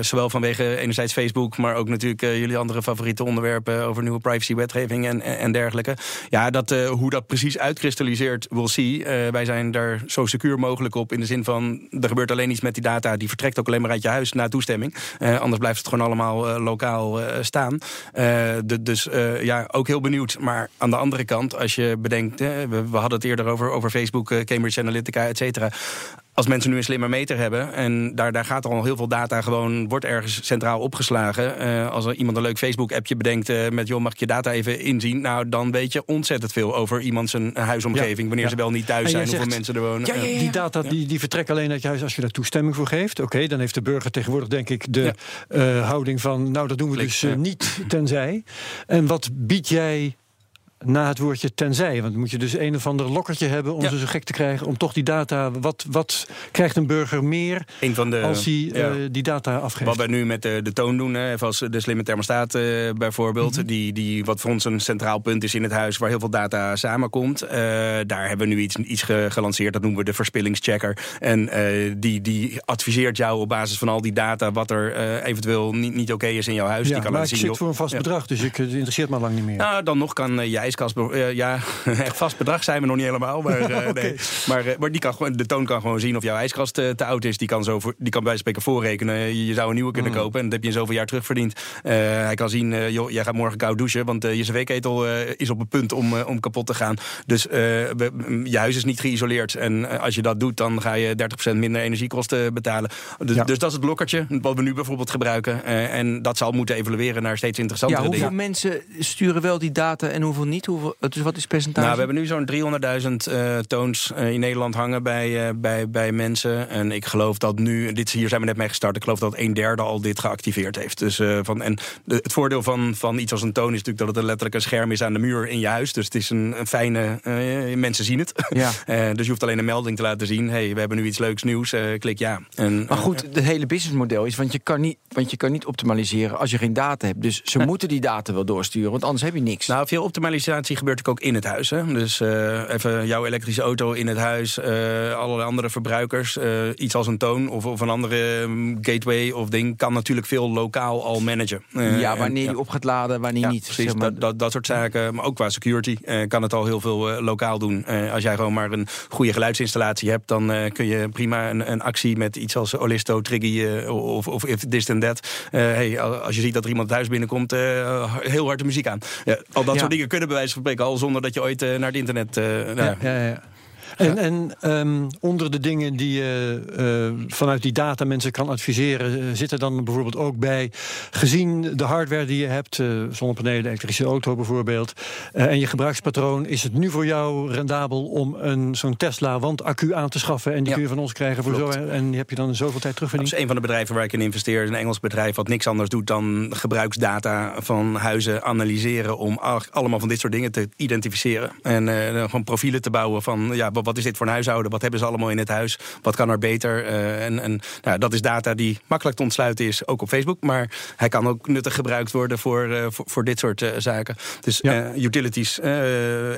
zowel vanwege enerzijds Facebook, maar ook natuurlijk jullie andere favoriete onderwerpen over nieuwe privacywetgeving en, en dergelijke. Ja, dat, hoe dat precies uitkristalliseert, we'll see. wij zijn daar zo secuur mogelijk op in de zin van er gebeurt alleen iets met die data, die vertrekt ook alleen maar uit je huis na toestemming anders blijft het gewoon allemaal uh, lokaal uh, staan. Uh, de, dus ja, ook heel benieuwd. Maar aan de andere kant, als je bedenkt... we, we, hadden het eerder over, over Facebook, Cambridge Analytica, et cetera als mensen nu een slimmer meter hebben en daar, daar gaat al heel veel data gewoon, wordt ergens centraal opgeslagen. Uh, als er iemand een leuk Facebook-appje bedenkt uh, met joh, mag ik je data even inzien? Nou, dan weet je ontzettend veel over iemand zijn huisomgeving, wanneer ze wel niet thuis zijn, hoeveel mensen er wonen. Ja, die data die, die vertrekken alleen uit je huis als je daar toestemming voor geeft. Oké, dan heeft de burger tegenwoordig denk ik de uh, houding van, nou dat doen we dus niet tenzij. En wat bied jij na het woordje tenzij. Want moet je dus een of ander lokkertje hebben om ze zo gek te krijgen. Om toch die data. Wat, wat krijgt een burger meer een van de, als hij eh, die data afgeeft? Wat wij nu met de, de toon doen, hè, als de slimme thermostaat uh, bijvoorbeeld. Mhm. die, die wat voor ons een centraal punt is in het huis waar heel veel data samenkomt. Uh, daar hebben we nu iets, iets gelanceerd. Dat noemen we de verspillingschecker. En die, die adviseert jou op basis van al die data wat er eventueel niet, niet oké is in jouw huis. Ja, die kan maar ik zien, zit voor een vast bedrag, dus ik, het interesseert me lang niet meer. Nou, dan nog kan jij Uh, ja, *laughs* echt vast bedrag zijn we nog niet helemaal. Maar, uh, *laughs* nee. maar, uh, maar die kan gewoon, de toon kan gewoon zien of jouw ijskast te oud is. Die kan, zo voor, die kan bij spreken voorrekenen. Je zou een nieuwe kunnen mm. kopen en dat heb je in zoveel jaar terugverdiend. hij kan zien, joh, jij gaat morgen koud douchen, want je cv-ketel is op het punt om, om kapot te gaan. Dus je huis is niet geïsoleerd. En als je dat doet, dan ga je 30% minder energiekosten betalen. Dus, dus, dat is het blokkertje wat we nu bijvoorbeeld gebruiken. en dat zal moeten evalueren naar steeds interessantere ja, hoeveel dingen. mensen sturen wel die data en hoeveel niet? Hoeveel, dus wat is percentage? Nou, we hebben nu zo'n 300.000 uh, toons uh, in Nederland hangen bij, uh, bij, bij mensen. En ik geloof dat nu, dit, hier zijn we net mee gestart, ik geloof dat een derde al dit geactiveerd heeft. Dus, van, en de, het voordeel van, van iets als een toon is natuurlijk dat het een letterlijk een scherm is aan de muur in je huis. Dus het is een, een fijne, mensen zien het. Ja. *laughs* dus je hoeft alleen een melding te laten zien. hey, we hebben nu iets leuks nieuws, klik ja. En, maar goed, het hele businessmodel is, want je, kan niet, want je kan niet optimaliseren als je geen data hebt. Dus ze moeten die data wel doorsturen, want anders heb je niks. Nou, veel optimalisatie gebeurt ook in het huis. Hè? Dus uh, even jouw elektrische auto in het huis, uh, allerlei andere verbruikers. Uh, iets als een toon of, of een andere um, gateway of ding kan natuurlijk veel lokaal al managen. ja, wanneer je op gaat laden, wanneer ja, niet. Precies, zeg maar. dat, dat, dat, soort zaken. Maar ook qua security kan het al heel veel lokaal doen. als jij gewoon maar een goede geluidsinstallatie hebt, dan kun je prima een, een, actie met iets als Olisto, Triggy of, of If This and That. hey, als je ziet dat er iemand thuis binnenkomt, heel hard de muziek aan. al dat soort dingen kunnen bij wijze van spreken al zonder dat je ooit uh, naar het internet. Uh, ja, ja, ja. En, en um, onder de dingen die je uh, vanuit die data mensen kan adviseren, uh, zit er dan bijvoorbeeld ook bij, gezien de hardware die je hebt, uh, zonnepanelen, elektrische auto bijvoorbeeld, en je gebruikspatroon, is het nu voor jou rendabel om een zo'n Tesla wandaccu aan te schaffen en die ja. kun je van ons krijgen voor zo en die heb je dan zoveel tijd terugverdiend? Dat is een van de bedrijven waar ik in investeer, een Engels bedrijf wat niks anders doet dan gebruiksdata van huizen analyseren om allemaal van dit soort dingen te identificeren. En gewoon profielen te bouwen van ja, wat is dit voor een huishouden? Wat hebben ze allemaal in het huis? Wat kan er beter? Uh, en en nou, dat is data die makkelijk te ontsluiten is, ook op Facebook. Maar hij kan ook nuttig gebruikt worden voor, uh, voor, voor, dit soort uh, zaken. Dus ja. utilities,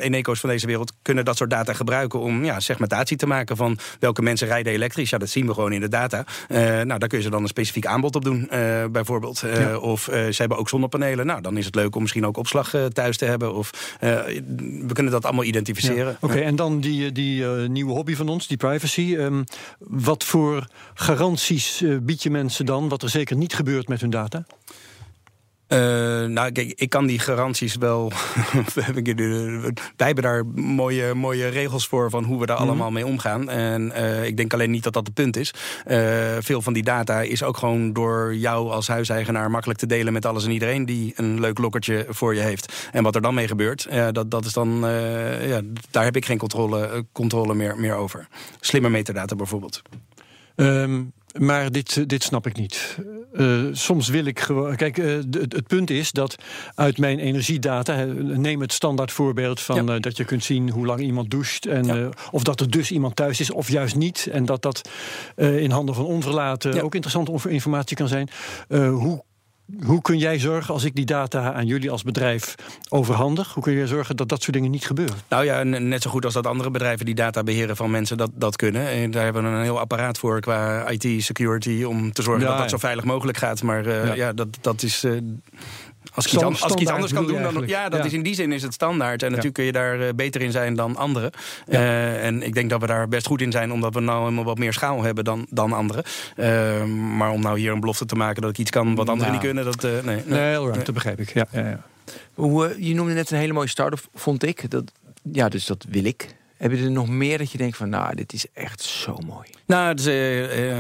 Eneco's van deze wereld kunnen dat soort data gebruiken om ja, segmentatie te maken van welke mensen rijden elektrisch. Ja, dat zien we gewoon in de data. nou, daar kun je ze dan een specifiek aanbod op doen, bijvoorbeeld. Ja. Of ze hebben ook zonnepanelen. Nou, dan is het leuk om misschien ook opslag thuis te hebben. Of we kunnen dat allemaal identificeren. Oké, en dan die, die uh, nieuwe hobby van ons, die privacy. Um, wat voor garanties uh, bied je mensen dan, wat er zeker niet gebeurt met hun data? Uh, nou, kijk, ik kan die garanties wel. *laughs* wij hebben daar mooie, mooie regels voor van hoe we daar mm allemaal mee omgaan. En uh, ik denk alleen niet dat dat het punt is. Uh, veel van die data is ook gewoon door jou als huiseigenaar makkelijk te delen met alles en iedereen die een leuk lokkertje voor je heeft. En wat er dan mee gebeurt, dat, dat is dan. ja, daar heb ik geen controle, controle meer, meer over. Slimme metadata bijvoorbeeld. Um, maar dit, dit snap ik niet. Uh, soms wil ik gewoon. Kijk, uh, het, punt is dat uit mijn energiedata. Neem het standaard voorbeeld van ja. uh, dat je kunt zien hoe lang iemand doucht. En ja. of dat er dus iemand thuis is of juist niet. En dat dat in handen van onverlaten ja. ook interessante informatie kan zijn. hoe hoe kun jij zorgen, als ik die data aan jullie als bedrijf overhandig, hoe kun jij zorgen dat dat soort dingen niet gebeuren? Nou ja, net zo goed als dat andere bedrijven die data beheren van mensen dat, dat kunnen. En daar hebben we een heel apparaat voor qua IT, security, om te zorgen ja, dat dat zo veilig mogelijk gaat. Maar uh, ja. ja. dat, dat is. Uh, als ik, iets, an, als ik iets anders kan doen, dan. Ja, dat ja. is in die zin is het standaard. En natuurlijk kun je daar uh, beter in zijn dan anderen. Ja. Uh, en ik denk dat we daar best goed in zijn, omdat we nou helemaal wat meer schaal hebben dan, dan anderen. Uh, maar om nou hier een belofte te maken dat ik iets kan wat anderen nou. niet kunnen, dat. nee, nee, nee, heel right, dat begrijp ik. Ja, ja, Hoe, je noemde net een hele mooie start-up, vond ik. Dat, ja, dus dat wil ik. Heb je er nog meer dat je denkt van, nou, dit is echt zo mooi? Nou, dus, uh,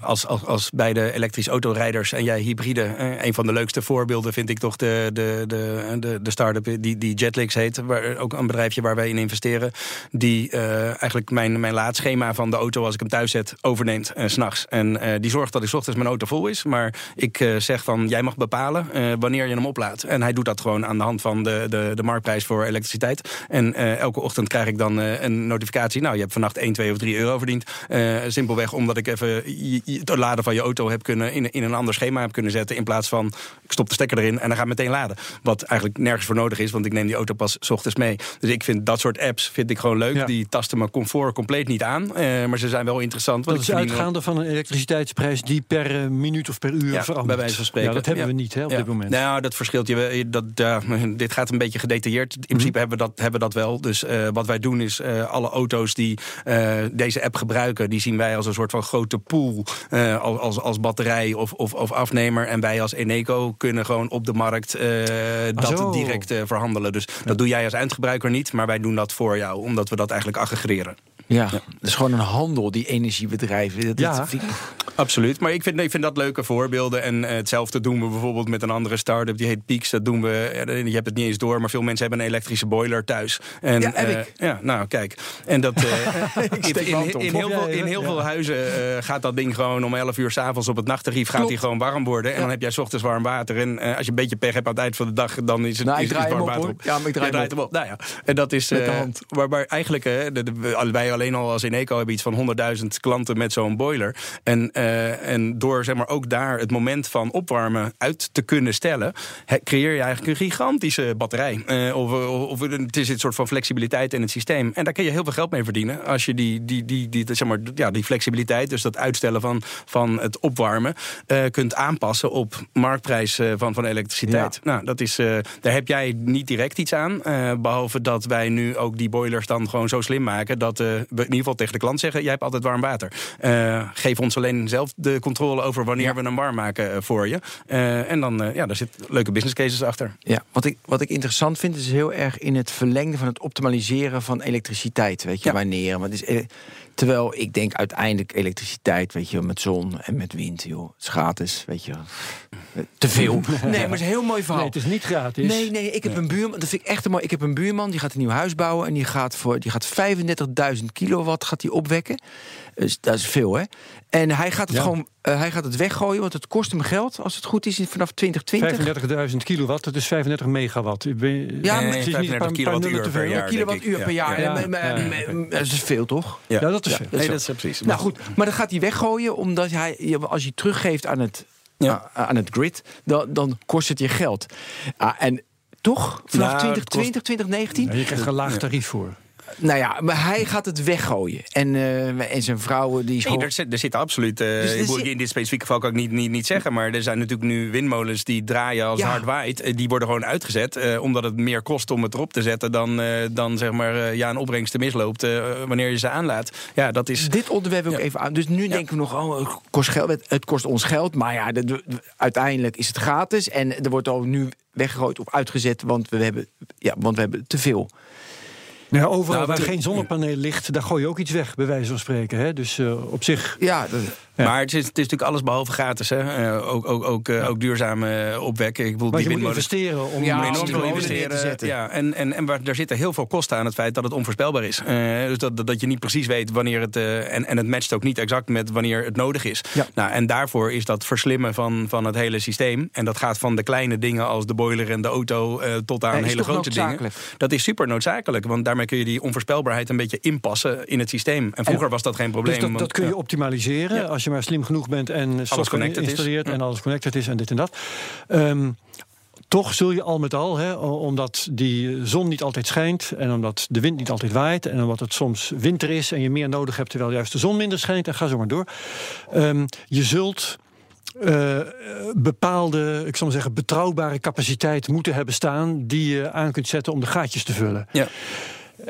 als, als, als bij de elektrische autorijders en jij hybride... Uh, een van de leukste voorbeelden vind ik toch de, de, de, de, de start-up die, die Jetlix heet. Waar, ook een bedrijfje waar wij in investeren. Die eigenlijk mijn, mijn laadschema van de auto als ik hem thuis zet overneemt s s'nachts. En die zorgt dat ik s ochtends mijn auto vol is. Maar ik zeg van, jij mag bepalen wanneer je hem oplaadt. En hij doet dat gewoon aan de hand van de, de, de marktprijs voor elektriciteit. En elke ochtend krijg ik dan een notificatie. Nou, je hebt vannacht 1, 2 of 3 euro verdiend. Uh, simpelweg omdat ik even het laden van je auto heb kunnen in, in een ander schema heb kunnen zetten. In plaats van ik stop de stekker erin en dan gaat meteen laden. Wat eigenlijk nergens voor nodig is, want ik neem die auto pas s ochtends mee. Dus ik vind dat soort apps vind ik gewoon leuk. Ja. Die tasten mijn comfort compleet niet aan. Uh, maar ze zijn wel interessant. Dat is uitgaande van een elektriciteitsprijs die per minuut of per uur ja, verandert. Bij wijze van spreken. Ja, dat hebben we niet hè, op dit moment. Nou, dat verschilt. Je, dat, *laughs* dit gaat een beetje gedetailleerd. In principe mm. hebben, we dat, hebben we dat wel. Dus wat wij doen is alle auto's die deze app gebruiken, die zien wij als een soort van grote pool uh, als, als batterij of, of, of, afnemer. En wij als Eneco kunnen gewoon op de markt uh, dat direct verhandelen. Dus ja. dat doe jij als eindgebruiker niet, maar wij doen dat voor jou, omdat we dat eigenlijk aggregeren. Ja, ja. dat is gewoon een handel, die energiebedrijven. Dat, ja, dat absoluut. Maar ik vind, ik vind dat leuke voorbeelden. En uh, hetzelfde doen we bijvoorbeeld met een andere start-up. Die heet Peaks. Dat doen we, je hebt het niet eens door, maar veel mensen hebben een elektrische boiler thuis. En, ja, heb uh, ik. Ja, nou, kijk. En dat, *laughs* uh, in, in, in, heel veel, in heel veel huizen gaat dat ding gewoon om 11 uur s'avonds op het nachttarief gaat hij gewoon warm worden. En dan heb jij s ochtends warm water. En als je een beetje pech hebt aan het eind van de dag, dan is het, nou, is, het warm op, water op. Ja, maar ik draai, hem op. Nou ja, en dat is waar, waar eigenlijk, wij alleen al als Eneco hebben iets van 100.000 klanten met zo'n boiler. En, uh, en door zeg maar, ook daar het moment van opwarmen uit te kunnen stellen, creëer je eigenlijk een gigantische batterij. Uh, of, of, het is een soort van flexibiliteit in het systeem. En daar kun je heel veel geld mee verdienen. Als je die, die, die, die, zeg maar, ja, die flexibiliteit, dus dat uitstellen van, van het opwarmen, uh, kunt aanpassen op marktprijs van, van elektriciteit. Ja. Nou, dat is, daar heb jij niet direct iets aan. behalve dat wij nu ook die boilers dan gewoon zo slim maken dat in ieder geval tegen de klant zeggen: jij hebt altijd warm water. Uh, geef ons alleen zelf de controle over wanneer ja. we hem warm maken uh, voor je. Uh, en dan, ja, daar zit leuke business cases achter. Ja, wat ik, wat ik interessant vind, is heel erg in het verlengde van het optimaliseren van elektriciteit. Weet je, ja. wanneer. Want is, terwijl ik denk uiteindelijk elektriciteit, weet je, met zon en met wind, joh. Het is gratis, weet je. Te veel. *laughs* Nee, maar het is een heel mooi verhaal. Nee, het is niet gratis. Nee, nee, ik heb nee. een buurman, dat vind ik echt een mooi. Ik heb een buurman, die gaat een nieuw huis bouwen en die gaat voor die gaat 35.000 kilowatt gaat die opwekken. Dus dat is veel, hè? En hij gaat het ja. gewoon uh, hij gaat het weggooien, want het kost hem geld. Als het goed is, vanaf 2020. 35.000 kilowatt, dat is 35 megawatt. Ben, ja, nee, 35 kilowattuur per jaar. Kilowattuur per jaar. Ja. Ja. Ja. Dat is veel, toch? Ja, dat is veel. Nee, dat is precies. Nou goed, maar dan gaat hij weggooien, omdat hij, als je teruggeeft aan het, ja. aan het grid, dan, dan kost het je geld. Ah, en toch, vanaf nou, 2020, kost... 2019... je krijgt een laag tarief voor. Nou ja, maar hij gaat het weggooien. En, uh, en zijn vrouw die is nee, er, zit, er zit absoluut... Uh, dus er zit... In dit specifieke geval kan ik niet, niet, niet zeggen... maar er zijn natuurlijk nu windmolens die draaien als ja. hard waait. Die worden gewoon uitgezet. Uh, omdat het meer kost om het erop te zetten... dan, dan zeg maar, ja, een opbrengst te misloopt wanneer je ze aanlaat. Ja, dat is... Dit onderwerp ook ja. even aan. Dus nu ja. denken we nog, oh, het kost, geld, het kost ons geld. Maar ja, de, de, uiteindelijk is het gratis. En er wordt al nu weggegooid of uitgezet... want we hebben, ja, want we hebben te veel. Nou, overal nou, waar geen zonnepaneel ligt, daar gooi je ook iets weg, bij wijze van spreken. Hè? Dus uh, op zich. Ja, dat, maar het is, het is natuurlijk alles behalve gratis. Hè? Uh, ook ook, ook, uh, ook duurzaam uh, opwekken. Ik bedoel, maar die je moet investeren om ja, enorm veel investeren te zetten. Ja, en en, en waar, daar zitten heel veel kosten aan het feit dat het onvoorspelbaar is. dus dat, dat je niet precies weet wanneer het... en, en het matcht ook niet exact met wanneer het nodig is. Ja. Nou, en daarvoor is dat verslimmen van, van het hele systeem. En dat gaat van de kleine dingen als de boiler en de auto... tot aan hele grote dingen. Dat is super noodzakelijk. Want daarmee kun je die onvoorspelbaarheid een beetje inpassen in het systeem. En vroeger was dat geen probleem. Dus dat, want, dat kun je optimaliseren als je maar slim genoeg bent en software installeert en alles connected is en dit en dat. Um, toch zul je al met al, hè, omdat die zon niet altijd schijnt en omdat de wind niet altijd waait en omdat het soms winter is en je meer nodig hebt terwijl juist de zon minder schijnt en ga zo maar door. Um, je zult uh, bepaalde, ik zal maar zeggen, betrouwbare capaciteit moeten hebben staan die je aan kunt zetten om de gaatjes te vullen. Ja.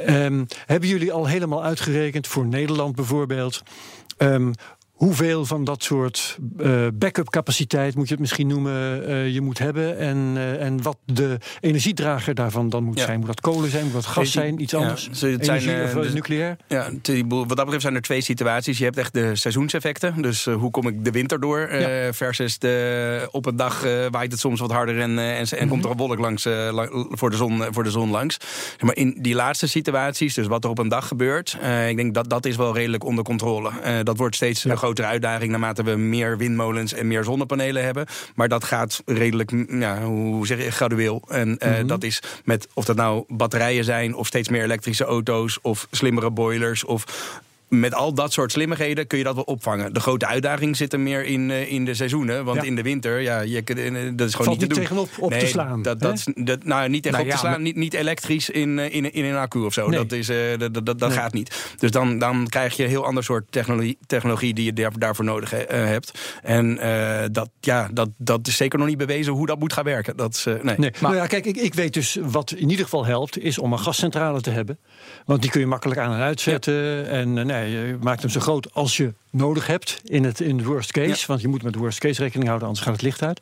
Um, hebben jullie al helemaal uitgerekend voor Nederland bijvoorbeeld? Um, hoeveel van dat soort uh, backup capaciteit, moet je het misschien noemen, uh, je moet hebben. En, uh, en wat de energiedrager daarvan dan moet ja. zijn. Moet dat kolen zijn, moet dat gas zijn, iets anders? Ja, het Energie zijn, of nucleair? Ja, wat dat betreft zijn er twee situaties. Je hebt echt de seizoenseffecten. Dus hoe kom ik de winter door? Ja. versus de, op een dag waait het soms wat harder en, en, en mm -hmm. komt er een wolk langs, voor, de zon, voor de zon langs. Maar in die laatste situaties, dus wat er op een dag gebeurt, ik denk dat dat is wel redelijk onder controle. dat wordt steeds grotere uitdaging naarmate we meer windmolens en meer zonnepanelen hebben. Maar dat gaat redelijk, ja, hoe zeg je, gradueel. En uh, dat is met of dat nou batterijen zijn, of steeds meer elektrische auto's, of slimmere boilers, of met al dat soort slimmigheden kun je dat wel opvangen. De grote uitdaging zit er meer in, uh, in de seizoenen. Want in de winter, ja, je, uh, dat is gewoon niet te doen. tegenop op nee, te slaan. Dat, dat, dat, nou, niet tegenop nou, ja, te slaan, niet, niet elektrisch in, in, in een accu of zo. Nee. Dat, is, dat, dat, dat nee. gaat niet. Dus dan, dan krijg je een heel ander soort technologie, technologie die je daar, daarvoor nodig he, hebt. En dat, ja, dat, dat is zeker nog niet bewezen hoe dat moet gaan werken. Dat is, nee. nee. Maar nou ja, kijk, ik, ik weet dus wat in ieder geval helpt, is om een gascentrale te hebben. Want die kun je makkelijk aan en uitzetten. Ja. En je maakt hem zo groot als je nodig hebt in het, in worst case. Ja. Want je moet met de worst case rekening houden, anders gaat het licht uit.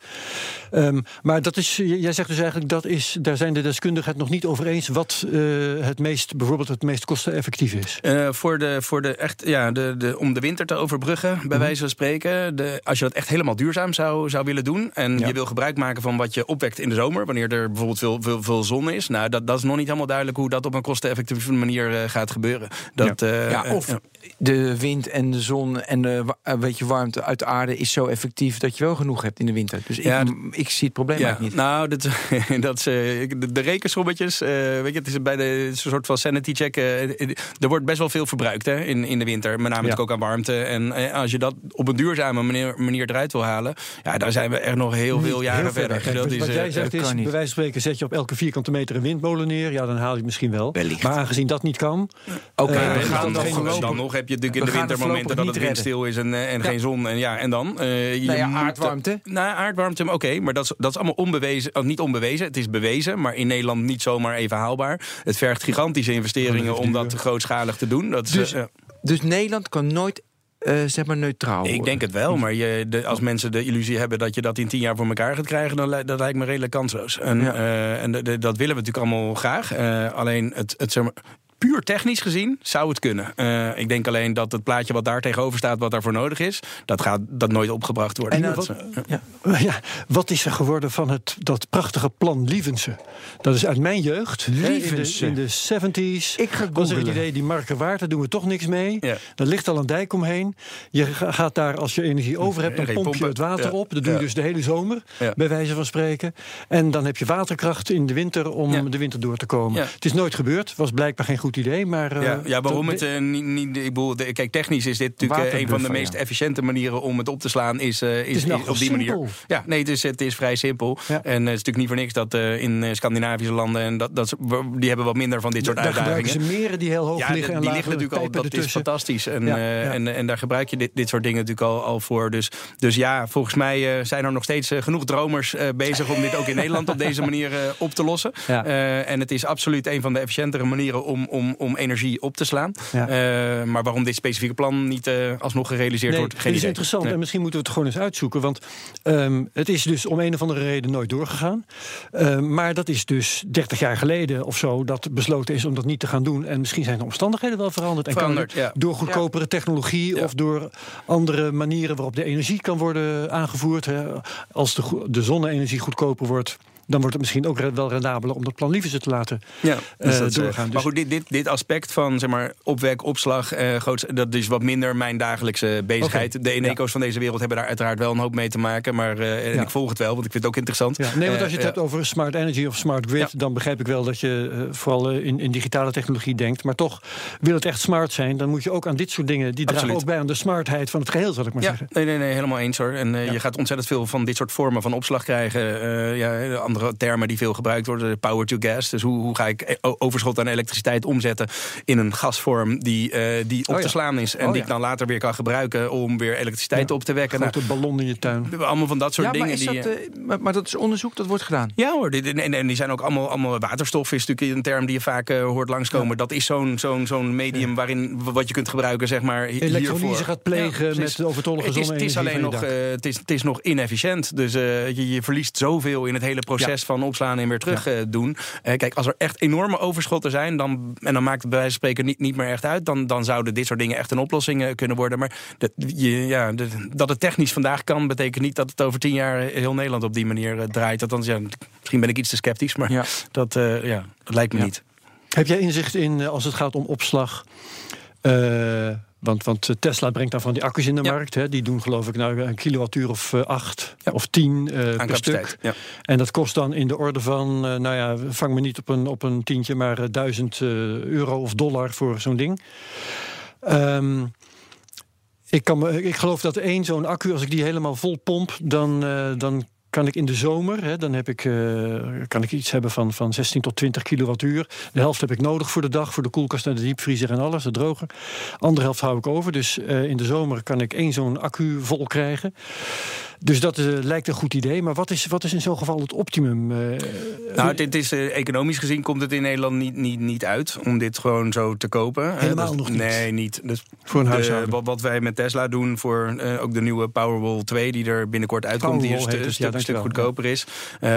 Um, maar dat is, jij zegt dus eigenlijk, dat is, daar zijn de deskundigen het nog niet over eens wat uh, het meest, bijvoorbeeld het meest kosteneffectief is. Uh, voor de, voor de echt, ja, de, de, om de winter te overbruggen, bij mm. wijze van spreken. De, als je dat echt helemaal duurzaam zou, zou willen doen. En ja. je wil gebruik maken van wat je opwekt in de zomer, wanneer er bijvoorbeeld veel, veel, veel zon is. Nou, dat, dat is nog niet helemaal duidelijk hoe dat op een kosteneffectieve manier uh, gaat gebeuren. Dat, ja. ja of de wind en de zon en de weet je, warmte uit de aarde is zo effectief dat je wel genoeg hebt in de winter. Dus ja, ik, ik zie het probleem ja, eigenlijk niet. Nou, dat, *laughs* dat is, de, de rekensommetjes, uh, weet je, het is bij de soort van sanity check. Uh, er wordt best wel veel verbruikt hè, in, in de winter. Met name ja. ook aan warmte. En uh, als je dat op een duurzame manier, manier eruit wil halen, ja, daar zijn we echt nog heel veel jaren heel verder. Kijk, dat wat is, jij zegt is, bij wijze van spreken, zet je op elke vierkante meter een windmolen neer. Ja, dan haal je het misschien wel. Wellicht. Maar aangezien dat niet kan. Oké, okay, dan, dan, dan, nog heb je natuurlijk in de wintermomenten dat het windstil is en, en geen zon. En, ja, en dan? Uh, je nou ja, aardwarmte. Nou, aardwarmte, oké. Okay, maar dat is, dat is allemaal onbewezen. Oh, niet onbewezen, het is bewezen. Maar in Nederland niet zomaar even haalbaar. Het vergt gigantische investeringen om dat grootschalig te doen. Dat is, dus, uh, dus Nederland kan nooit uh, zeg maar neutraal Ik denk het wel, maar je, de, als mensen de illusie hebben dat je dat in tien jaar voor elkaar gaat krijgen, dan dat lijkt me redelijk kansloos. En, ja. uh, en de, de, dat willen we natuurlijk allemaal graag. Uh, alleen het, het, zeg maar, puur technisch gezien zou het kunnen. Uh, ik denk alleen dat het plaatje wat daar tegenover staat, wat daarvoor nodig is, dat gaat dat nooit opgebracht worden. En, uh, wat, ja. ja. wat is er geworden van het, dat prachtige plan Lievense? Dat is uit mijn jeugd. Lievense. In de, in de 70s ik ga was er het idee, die Markenwaard, daar doen we toch niks mee. Ja. Er ligt al een dijk omheen. Je gaat daar, als je energie over hebt, dan pomp je het water op. Dat doe je dus de hele zomer, bij wijze van spreken. En dan heb je waterkracht in de winter om de winter door te komen. Het is nooit gebeurd. Was blijkbaar geen goed idee. Maar, ja, uh, ja, waarom het uh, niet, niet. Ik bedoel, de, kijk, technisch is dit natuurlijk een van de meest efficiënte manieren om het op te slaan. Is, uh, is, is, is op die simpel. manier. Ja, nee, het is, het is vrij simpel. Ja. En het is natuurlijk niet voor niks dat in Scandinavische landen. En dat, dat, die hebben wat minder van dit soort daar uitdagingen. Ze meren die heel hoog liggen. En die liggen natuurlijk al. Dat is fantastisch. En, en, en daar gebruik je dit, dit soort dingen natuurlijk al, al voor. Dus, dus ja, volgens mij zijn er nog steeds genoeg dromers bezig om dit ook in *laughs* Nederland op deze manier op te lossen. En het is absoluut een van de efficiëntere manieren om, om, om energie op te slaan. maar waarom dit specifieke plan niet alsnog gerealiseerd wordt, geen Het is interessant en misschien moeten we het gewoon eens uitzoeken. Want um, het is dus om een of andere reden nooit doorgegaan. Ehm, maar dat is dus 30 jaar geleden of zo dat besloten is om dat niet te gaan doen. En misschien zijn de omstandigheden wel veranderd. En kan het door goedkopere technologie of door andere manieren waarop de energie kan worden aangevoerd. Hè. Als de, de zonne-energie goedkoper wordt dan wordt het misschien ook wel rendabeler om dat plan liever te laten ja, dus uh, doorgaan. Dus. Maar goed, dit, dit, dit aspect van zeg maar, opwek, opslag, uh, groot, dat is wat minder mijn dagelijkse bezigheid. De Eneco's van deze wereld hebben daar uiteraard wel een hoop mee te maken. Maar uh, en ik volg het wel, want ik vind het ook interessant. Nee, want als je het hebt over smart energy of smart grid, dan begrijp ik wel dat je vooral in, in, digitale technologie denkt. Maar toch, wil het echt smart zijn, dan moet je ook aan dit soort dingen, die dragen ook bij aan de smartheid van het geheel, zal ik maar zeggen. Nee, nee, nee, helemaal eens hoor. En je gaat ontzettend veel van dit soort vormen van opslag krijgen. ja, andere termen die veel gebruikt worden, power to gas. Dus hoe, hoe ga ik e- overschot aan elektriciteit omzetten in een gasvorm die, uh, die op oh te slaan is. En oh die ik dan later weer kan gebruiken om weer elektriciteit op te wekken. Grote nou, ballon in je tuin. Allemaal van dat soort dingen. Maar, die, dat, uh, maar, dat is onderzoek, dat wordt gedaan? Ja hoor, en, en die zijn ook allemaal, allemaal waterstof is natuurlijk een term die je vaak uh, hoort langskomen. Dat is zo'n zo'n zo'n medium waarin wat je kunt gebruiken, zeg maar. Elektrolyse gaat plegen met overtollige zonne-energie. Het is alleen nog, het is, het is nog inefficiënt. Dus je, je verliest zoveel in het hele proces van opslaan en weer terug ja. doen. kijk, als er echt enorme overschotten zijn, dan, en dan maakt het bij wijze van spreken niet, niet meer echt uit, dan, dan zouden dit soort dingen echt een oplossing kunnen worden. Maar dat, je, ja, dat het technisch vandaag kan, betekent niet dat het over tien jaar heel Nederland op die manier draait. Althans, ja, misschien ben ik iets te sceptisch, maar ja. Dat, ja, dat lijkt me niet. Heb jij inzicht in als het gaat om opslag? Want, want eh, Tesla brengt dan van die accu's in de markt. Hè, die doen geloof ik nou een kilowattuur of uh, acht of tien uh, per stuk. Ja. En dat kost dan in de orde van, uh, nou ja, vang me niet op een, op een tientje, maar duizend euro of dollar voor zo'n ding. Um, ik, kan ik geloof dat één zo'n accu, als ik die helemaal vol pomp, dan, dan kan ik in de zomer, hè, dan heb ik, uh, kan ik iets hebben van, van 16 tot 20 kilowattuur. De helft heb ik nodig voor de dag, voor de koelkast en de diepvriezer en alles, de droger. Andere helft hou ik over. Dus uh, in de zomer kan ik één zo'n accu vol krijgen. Dus dat uh, lijkt een goed idee. Maar wat is, wat is in zo'n geval het optimum? Uh, nou, dit is, uh, economisch gezien komt het in Nederland niet, niet, niet uit om dit gewoon zo te kopen. Helemaal dus, nog niet? Nee, niet. Dus voor een huishouden. Wat, wat, wij met Tesla doen voor ook de nieuwe Powerwall 2... die er binnenkort uitkomt, die een stuk, ja, stuk goedkoper is.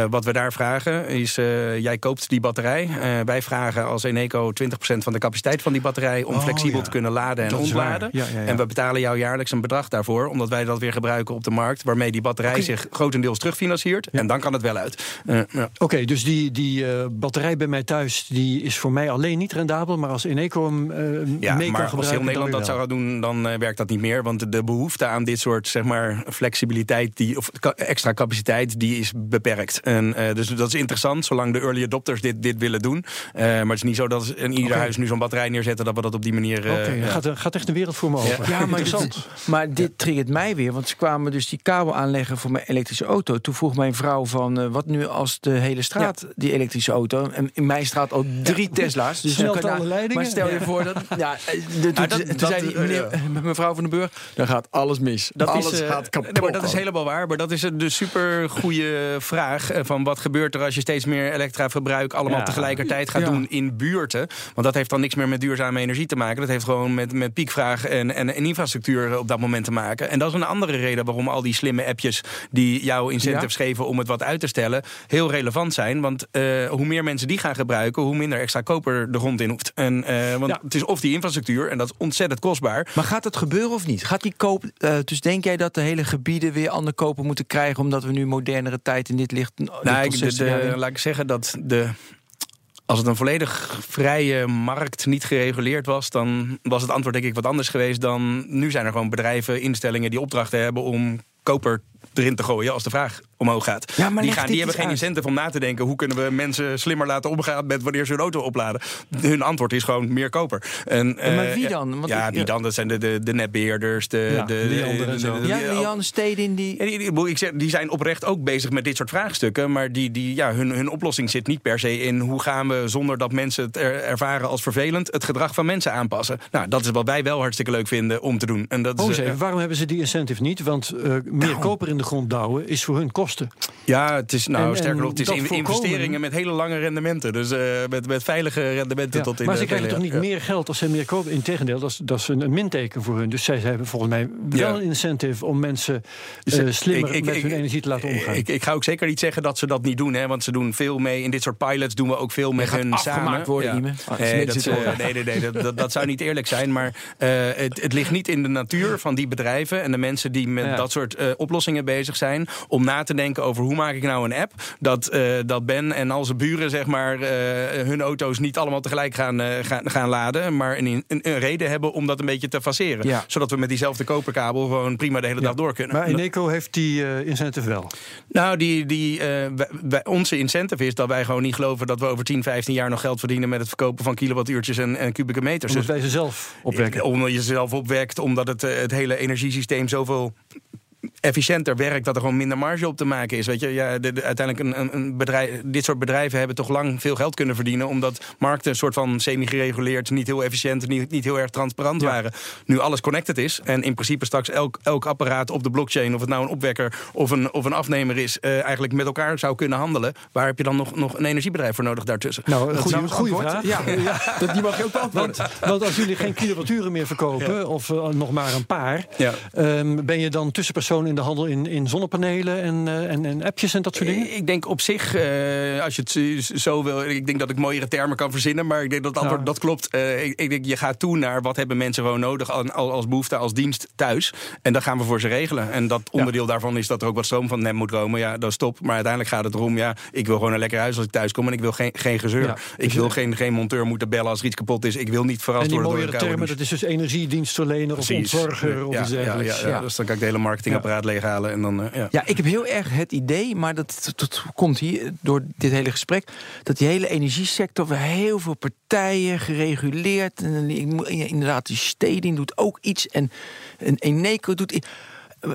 wat we daar vragen is, jij koopt die batterij. wij vragen als Eneco 20% van de capaciteit van die batterij... om oh, flexibel te kunnen laden en ontladen. En we betalen jou jaarlijks een bedrag daarvoor... omdat wij dat weer gebruiken op de markt... waarmee die batterij zich grotendeels terugfinanciert. En dan kan het wel uit. Uh, ja. Oké, dus die, die uh, batterij bij mij thuis die is voor mij alleen niet rendabel. Maar als Eneco hem uh, ja, mee maar als heel Nederland dat zou doen, dan werkt dat niet meer. Want de behoefte aan dit soort zeg maar, flexibiliteit die, of extra capaciteit, die is beperkt. En, dus dat is interessant, zolang de early adopters dit, dit willen doen. maar het is niet zo dat in ieder huis nu zo'n batterij neerzetten... dat we dat op die manier... Oké, okay, gaat, gaat echt een wereld voor me open. Ja, maar, dit, maar dit triggert mij weer. Want ze kwamen dus die kabel aanleggen voor mijn elektrische auto. Toen vroeg mijn vrouw van, uh, wat nu als de hele straat die elektrische auto... en in mijn straat al drie Tesla's. Dus Snelt alle leidingen. Maar stel je voor dat... *laughs* Ja, eh, de, toen, toen zei die meneer, *laughs* mevrouw van den Burg, dan gaat alles mis. Dat alles is, uh, gaat kapot. Nee, maar dat is helemaal waar. Maar dat is de super goede vraag van wat gebeurt er als je steeds meer elektraverbruik allemaal tegelijkertijd gaat doen in buurten. Want dat heeft dan niks meer met duurzame energie te maken. Dat heeft gewoon met, met piekvraag en, en, en infrastructuur op dat moment te maken. En dat is een andere reden waarom al die slimme appjes die jouw incentives geven om het wat uit te stellen, heel relevant zijn. Want uh, hoe meer mensen die gaan gebruiken, hoe minder extra koper de grond in hoeft. En, uh, want ja. het is of die infrastructuur, en dat is ontzettend kostbaar. Maar gaat het gebeuren of niet? Gaat die koop, uh, dus denk jij dat de hele gebieden weer ander koper moeten krijgen, omdat we nu modernere tijd in dit licht. Nou, ik, de, de, laat ik zeggen dat de als het een volledig vrije markt niet gereguleerd was, dan was het antwoord denk ik wat anders geweest dan nu zijn er gewoon bedrijven, instellingen die opdrachten hebben om koper erin te gooien als de vraag omhoog gaat. Ja, die, gaan, die hebben geen incentive om na te denken... hoe kunnen we mensen slimmer laten omgaan met wanneer ze hun auto opladen. Hun antwoord is gewoon meer koper. En, maar wie eh, dan? Want ja, wie dan? Dat zijn de, de, de netbeheerders, de, ja, de, die anderen zo. Ja, Jan Stedin die... die... Ik zeg, die zijn oprecht ook bezig met dit soort vraagstukken... maar die, die, ja, hun, hun oplossing zit niet per se in... hoe gaan we zonder dat mensen het ervaren als vervelend... het gedrag van mensen aanpassen. Nou, dat is wat wij wel hartstikke leuk vinden om te doen. En dat oh, is, uh, waarom hebben ze die incentive niet? Want uh, meer nou. koper in de grond douwen is voor hun kost kosten. Ja, het is nou En- sterker nog, het is in- investeringen met hele lange rendementen. Dus eh, met, met veilige rendementen Ja, tot in maar de ze krijgen toch niet meer geld als ze meer kopen? Integendeel, dat is, dat is een, een minteken voor hun. Dus zij hebben volgens mij wel Ja. een incentive om mensen Dus, eh, eh, slimmer ik- ik- met ik- hun energie te laten omgaan. Ik, ik ga ook zeker niet zeggen dat ze dat niet doen, hè, want ze doen veel mee. In dit soort pilots doen we ook veel met hun samen. worden. Als Nee, dat, nee, nee, nee dat, dat, dat zou niet eerlijk zijn. Maar eh, het, het ligt niet in de natuur van die bedrijven en de mensen die met Ja. dat soort eh, oplossingen bezig zijn. Om na te denken over hoe maak ik nou een app dat, eh, dat Ben en al zijn buren zeg maar, eh, hun auto's niet allemaal tegelijk gaan, eh, gaan, gaan laden. Maar een, een, een reden hebben om dat een beetje te faceren. Ja. Zodat we met diezelfde koperkabel gewoon prima de hele dag door kunnen. Maar Eneco heeft die incentive wel. Nou, die, die, wij- wij- onze incentive is dat wij gewoon niet geloven dat we over 10, 15 jaar nog geld verdienen met het verkopen van kilowattuurtjes en, en kubieke meters. Omdat Dus wij ze zelf opwekken. omdat je zelf opwekt, omdat het, het hele energiesysteem zoveel efficiënter werkt, dat er gewoon minder marge op te maken is. Weet je, ja, de- de- uiteindelijk een, een, bedrijf, dit soort bedrijven hebben toch lang veel geld kunnen verdienen, omdat markten een soort van semi-gereguleerd, niet heel efficiënt, niet, niet heel erg transparant Ja. waren. Nu alles connected is en in principe straks elk, elk apparaat op de blockchain, of het nou een opwekker of een, of een afnemer is, eh, eigenlijk met elkaar zou kunnen handelen. Waar heb je dan nog, nog een energiebedrijf voor nodig daartussen? Nou, een goede, vraag. Ja, *laughs* Dat, die mag je ook beantwoorden. *laughs* Want, want als jullie geen kilowatturen meer verkopen, of eh, nog maar een paar, ehm, ben je dan tussenpersoon in de handel in, in zonnepanelen en, eh, en, en appjes en dat soort dingen? Ik denk op zich, eh, als je het zo wil, ik denk dat ik mooiere termen kan verzinnen, maar ik denk dat het antwoord Ja. dat klopt. Eh, ik, ik denk, je gaat toe naar wat hebben mensen gewoon nodig al- al- als behoefte, als dienst thuis. En dat gaan we voor ze regelen. En dat onderdeel daarvan is dat er ook wat stroom van hem moet komen. Ja, dat is top. Maar uiteindelijk gaat het erom, ja, ik wil gewoon een lekker huis als ik thuis kom en ik wil geen, geen gezeur. Ja. Ik wil geen, geen monteur moeten bellen als er iets kapot is. Ik wil niet verrast En die worden door koude termen, dat is dus energiedienstverlener of ontzorger of iets dergelijks. ja, Ja. Dus dan kan ik het hele marketingapparaat leeghalen. En dan, eh, ja. Ja, ik heb heel erg het idee, maar dat, dat komt hier door dit hele gesprek, dat die hele energiesector, heel veel partijen gereguleerd, en inderdaad, die steding doet ook iets en, en Eneco doet.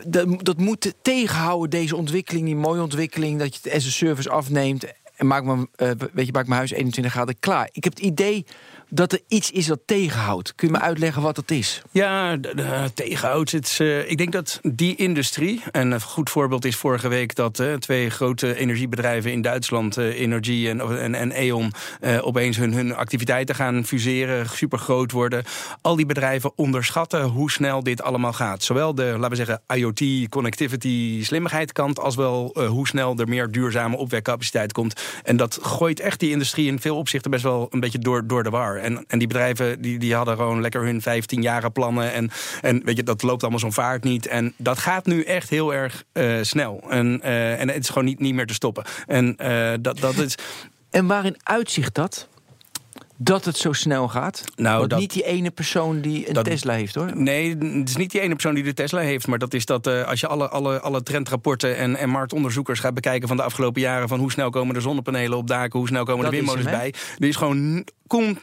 Dat, dat moet tegenhouden, deze ontwikkeling, die mooie ontwikkeling, dat je het as a service afneemt en maak me, eh, weet je, maak mijn huis 21 graden klaar. Ik heb het idee dat er iets is dat tegenhoudt. Kun je me uitleggen wat dat is? Ja, tegenhoudt. Het eh, ik denk dat die industrie, en een goed voorbeeld is vorige week dat eh, twee grote energiebedrijven in Duitsland, eh, Energy en, en, en E.ON, opeens hun, hun activiteiten gaan fuseren, super groot worden. Al die bedrijven onderschatten hoe snel dit allemaal gaat. Zowel de, laten we zeggen, IoT, connectivity, slimmigheid kant, als wel hoe snel er meer duurzame opwekcapaciteit komt. En dat gooit echt die industrie in veel opzichten best wel een beetje door, door de war. En, en die bedrijven die, die hadden gewoon lekker hun 15 jaren plannen. En, en weet je, dat loopt allemaal zo'n vaart niet. En dat gaat nu echt heel erg eh, snel. En, eh, en het is gewoon niet, niet meer te stoppen. En eh, dat, dat is. En waarin uitzicht dat? Dat het zo snel gaat? Nou, Want dat- niet die ene persoon die een dat- Tesla heeft, hoor. Nee, het is niet die ene persoon die de Tesla heeft. Maar dat is dat als je alle, alle, alle trendrapporten en, en marktonderzoekers gaat bekijken van de afgelopen jaren. van hoe snel komen de zonnepanelen op daken, hoe snel komen Dat de windmolens bij. Er is gewoon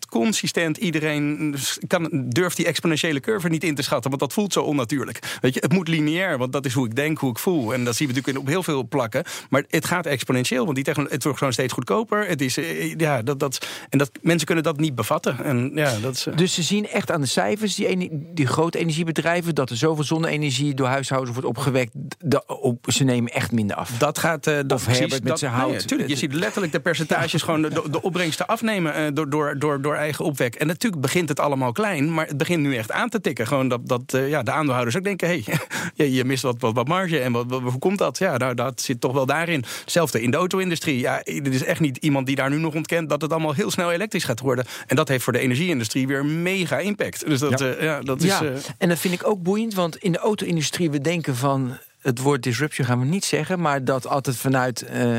consistent iedereen kan, durft die exponentiële curve niet in te schatten. Want dat voelt zo onnatuurlijk. Weet je, het moet lineair, want dat is hoe ik denk, hoe ik voel. En dat zien we natuurlijk op heel veel plakken. Maar het gaat exponentieel, want die technologie, het wordt gewoon steeds goedkoper. Het is, eh, ja, dat, dat, en dat, mensen kunnen dat niet bevatten. En ja, dat is, eh, Dus ze zien echt aan de cijfers, die, die grote energiebedrijven... dat er zoveel zonne-energie door huishoudens wordt opgewekt. de- op- ze nemen echt minder af. Dat gaat. eh dat Of met dat, zijn hout. tuurlijk, je ziet letterlijk de percentages gewoon de, de opbrengsten afnemen door, door, door, door eigen opwek. En natuurlijk begint het allemaal klein, maar het begint nu echt aan te tikken. Gewoon dat, dat eh, ja, de aandeelhouders ook denken: hé, hey, *laughs* je, je mist wat, wat, wat marge. En wat, wat- hoe komt dat? Ja, nou, dat zit toch wel daarin. Hetzelfde in de auto-industrie. Ja, er is echt niet iemand die daar nu nog ontkent dat het allemaal heel snel elektrisch gaat worden. En dat heeft voor de energie-industrie weer mega impact. Dus dat, ja. ja, dat is. ja, eh, en dat vind ik ook boeiend, want in de auto-industrie... we denken van, het woord disruption gaan we niet zeggen... maar dat altijd vanuit eh,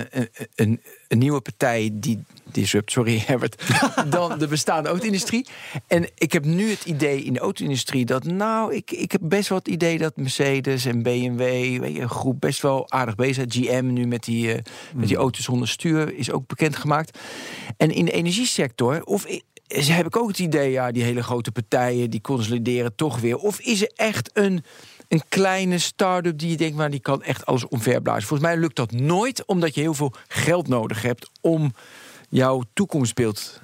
een, een, nieuwe partij die disrupt, sorry *laughs* Herbert... dan de bestaande auto-industrie. En ik heb nu het idee in de auto-industrie dat... nou, ik, ik heb best wel het idee dat Mercedes en BMW... Weet je, een groep best wel aardig bezig. GM nu met die, eh, met die auto's zonder stuur is ook bekendgemaakt. En in de energiesector... of heb ik ook het idee, ja, die hele grote partijen die consolideren toch weer. Of is er echt een, een kleine start-up die je denkt, maar die kan echt alles omverblazen? Volgens mij lukt dat nooit, omdat je heel veel geld nodig hebt om jouw toekomstbeeld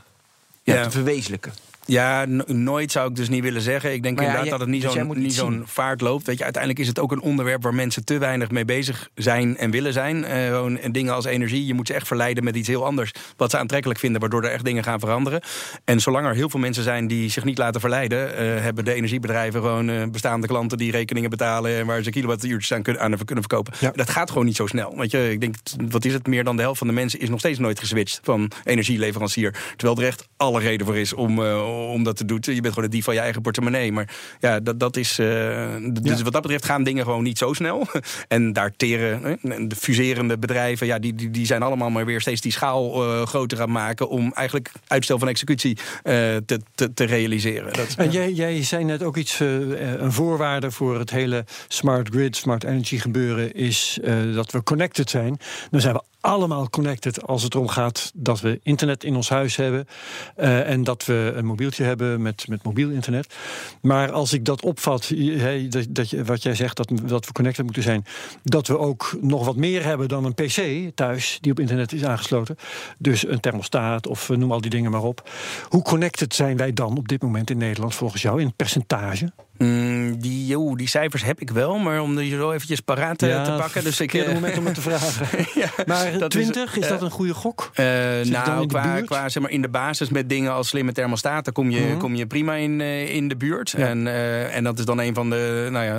ja, Ja. te verwezenlijken. Ja, nooit zou ik dus niet willen zeggen. Ik denk inderdaad dat het niet dus zo'n niet zo'n vaart loopt. Weet je, uiteindelijk is het ook een onderwerp waar mensen te weinig mee bezig zijn en willen zijn. Uh, gewoon dingen als energie. Je moet ze echt verleiden met iets heel anders. Wat ze aantrekkelijk vinden, waardoor er echt dingen gaan veranderen. En zolang er heel veel mensen zijn die zich niet laten verleiden, uh, hebben de energiebedrijven gewoon uh, bestaande klanten die rekeningen betalen en waar ze kilowattuurtjes aan kunnen, aan kunnen verkopen. Ja. Dat gaat gewoon niet zo snel. Weet je, ik denk, wat is het? Meer dan de helft van de mensen is nog steeds nooit geswitcht van energieleverancier. Terwijl er echt alle reden voor is om om dat te doen. Je bent gewoon de dief van je eigen portemonnee. Maar ja, dat, dat is. Uh, dus wat dat betreft gaan dingen gewoon niet zo snel. *laughs* en daar teren de fuserende bedrijven, ja, die, die, die zijn allemaal maar weer steeds die schaal uh, groter aan maken. om eigenlijk uitstel van executie uh, te, te, te, realiseren. Dat, en jij, jij zei net ook iets. een voorwaarde voor het hele smart grid, smart energy gebeuren is dat we connected zijn. Dan zijn we allemaal connected als het erom gaat dat we internet in ons huis hebben. Uh, en dat we een mobieltje hebben met, met mobiel internet. Maar als ik dat opvat, dat, dat wat jij zegt, dat, dat we connected moeten zijn. Dat we ook nog wat meer hebben dan een PC thuis die op internet is aangesloten. Dus een thermostaat of noem al die dingen maar op. Hoe connected zijn wij dan op dit moment in Nederland volgens jou in percentage? Mm, die, joh, die cijfers heb ik wel, maar om die zo eventjes paraat te, te pakken. Dus ik heb een moment om het te vragen. *laughs* ja, maar 20, is, is, dat een goede gok? Uh, nou, qua, qua zeg maar, in de basis met dingen als slimme thermostaten kom je, mhm. kom je prima in, in de buurt. En, en dat is dan een van de, nou ja,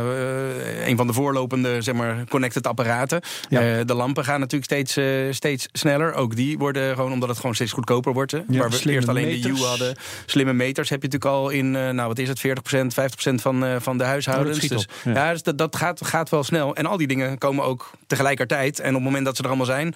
een van de voorlopende zeg maar, connected apparaten. Ja. de lampen gaan natuurlijk steeds, steeds sneller. Ook die worden gewoon, omdat het gewoon steeds goedkoper wordt. Ja, waar we eerst alleen meters. de U hadden. Slimme meters heb je natuurlijk al in, nou wat is het, 40%, 50% van, van de huishoudens. Oh, dus, ja, dus dat, dat gaat, gaat wel snel. En al die dingen komen ook tegelijkertijd. En op het moment dat ze er allemaal zijn,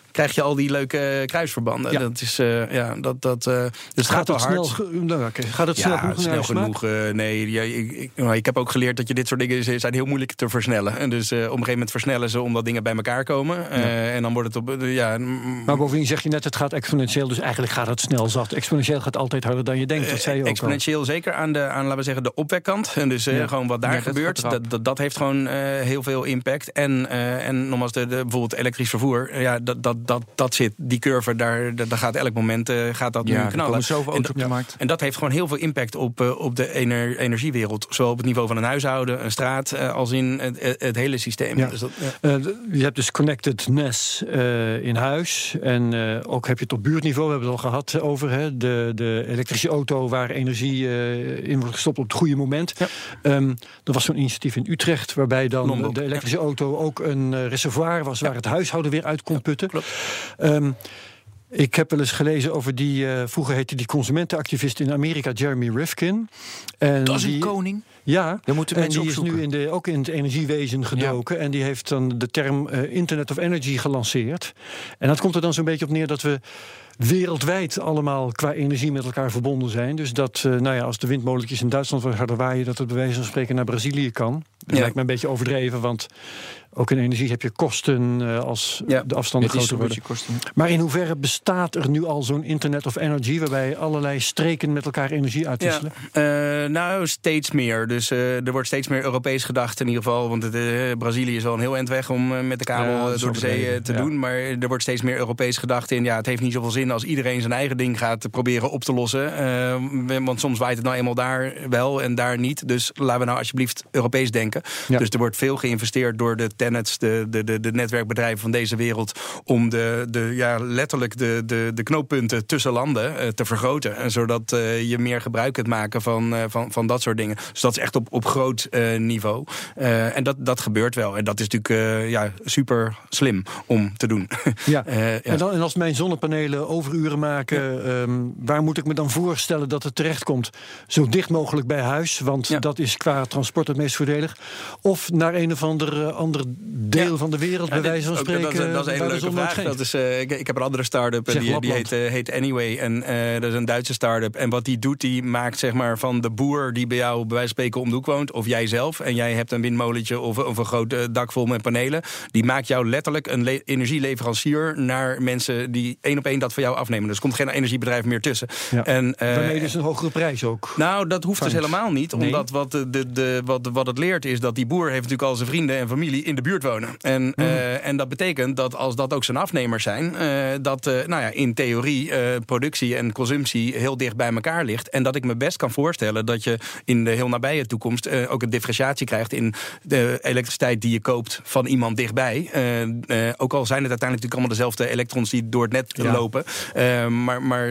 krijg je al die leuke eh, kruisverbanden. Ja. Dat is, uh, ja, dat, dat, uh, dus het gaat, gaat het Snel, nou, okay. Gaat het snel genoeg? snel genoeg nee, ja, ik, ik, nou, ik, heb ook geleerd dat je dit soort dingen zijn heel moeilijk te versnellen. En dus op een gegeven moment versnellen ze omdat dingen bij elkaar komen. En dan wordt het op. ja, maar bovendien zeg je net, het gaat exponentieel. Dus eigenlijk gaat het snel zacht. Exponentieel gaat altijd harder dan je denkt. Dat zei je ook Exponentieel al. zeker aan de, aan, laten we zeggen, de opwekkant. En dus gewoon wat daar gebeurt, dat, dat, dat, heeft gewoon heel veel impact. En, en nogmaals, de, de, bijvoorbeeld elektrisch vervoer, ja, dat, dat, dat, dat zit die curve, daar, daar gaat elk moment uh, gaat dat ja, nu knallen. Zoveel en, dat heeft gewoon heel veel impact op, uh, op de ener, energiewereld. Zowel op het niveau van een huishouden, een straat, uh, als in het, het, hele systeem. Ja. Dus dat, je hebt dus connectedness in huis. En ook heb je het op buurtniveau, we hebben het al gehad over hè, de, de elektrische auto waar energie in wordt gestopt op het goede moment. Um, er was zo'n initiatief in Utrecht waarbij dan Lombok, de elektrische auto ook een reservoir was waar het huishouden weer uit kon putten. Um, ik heb wel eens gelezen over die, uh, vroeger heette die consumentenactivist in Amerika, Jeremy Rifkin. En dat is een koning? Ja, en die is nu in de, ook in het energiewezen gedoken. En die heeft dan de term uh, Internet of Energy gelanceerd. En dat komt er dan zo'n beetje op neer dat we wereldwijd allemaal qua energie met elkaar verbonden zijn. Dus dat, uh, nou ja, als de windmolentjes in Duitsland wat harder waaien, dat het bij wijze van spreken naar Brazilië kan. Dat lijkt me een beetje overdreven, want ook in energie heb je kosten uh, als ja, de afstanden groter worden. Kosten. Maar in hoeverre bestaat er nu al zo'n internet of energy... waarbij allerlei streken met elkaar energie uitwisselen? Ja, uh, nou, steeds meer. Dus uh, er wordt steeds meer Europees gedacht in ieder geval. Want het, Brazilië is wel een heel eind weg om met de kabel ja, door de zee te doen. Maar er wordt steeds meer Europees gedacht in... ja, het heeft niet zoveel zin als iedereen zijn eigen ding gaat proberen op te lossen. want soms waait het nou eenmaal daar wel en daar niet. Dus laten we nou alsjeblieft Europees denken. Dus er wordt veel geïnvesteerd door de Tenets, de, de, de, de netwerkbedrijven van deze wereld, om de, de, ja, letterlijk de, de, de knooppunten tussen landen uh, te vergroten. En zodat uh, je meer gebruik kunt maken van, uh, van, van dat soort dingen. Dus dat is echt op, op groot niveau. en dat, dat gebeurt wel. En dat is natuurlijk ja, super slim om te doen. *laughs* Ja. ja. En, dan, en als mijn zonnepanelen overuren maken, ja. um, waar moet ik me dan voorstellen dat het terechtkomt? Zo dicht mogelijk bij huis, want ja. dat is qua transport het meest voordelig. Of naar een of ander, ander deel van de wereld, bij wijze van spreken. Dat, is, dat is een leuke vraag. Dat is, uh, ik, ik, heb een andere start-up, die, die heet, uh, heet, Anyway. En uh, dat is een Duitse start-up. En wat die doet, die maakt zeg maar van de boer die bij jou bij wijze van spreken om de hoek woont, of jij zelf, en jij hebt een windmolentje of, of een groot dak vol met panelen, die maakt jou letterlijk een energieleverancier naar mensen die één op één dat voor jou afnemen. Dus er komt geen energiebedrijf meer tussen. Ja. En, Waarmee dus een hogere prijs ook. Nou, dat hoeft dus helemaal niet. Omdat wat, de, de, wat, wat het leert is dat die boer heeft natuurlijk al zijn vrienden en familie in de buurt wonen. En, Mhm. eh, en dat betekent dat als dat ook zijn afnemers zijn, eh, dat eh, nou ja, in theorie productie en consumptie heel dicht bij elkaar ligt. En dat ik me best kan voorstellen dat je in de heel nabije toekomst ook een differentiatie krijgt in de elektriciteit die je koopt van iemand dichtbij. Ook al zijn het uiteindelijk natuurlijk allemaal dezelfde elektrons die door het net Ja. lopen. Maar maar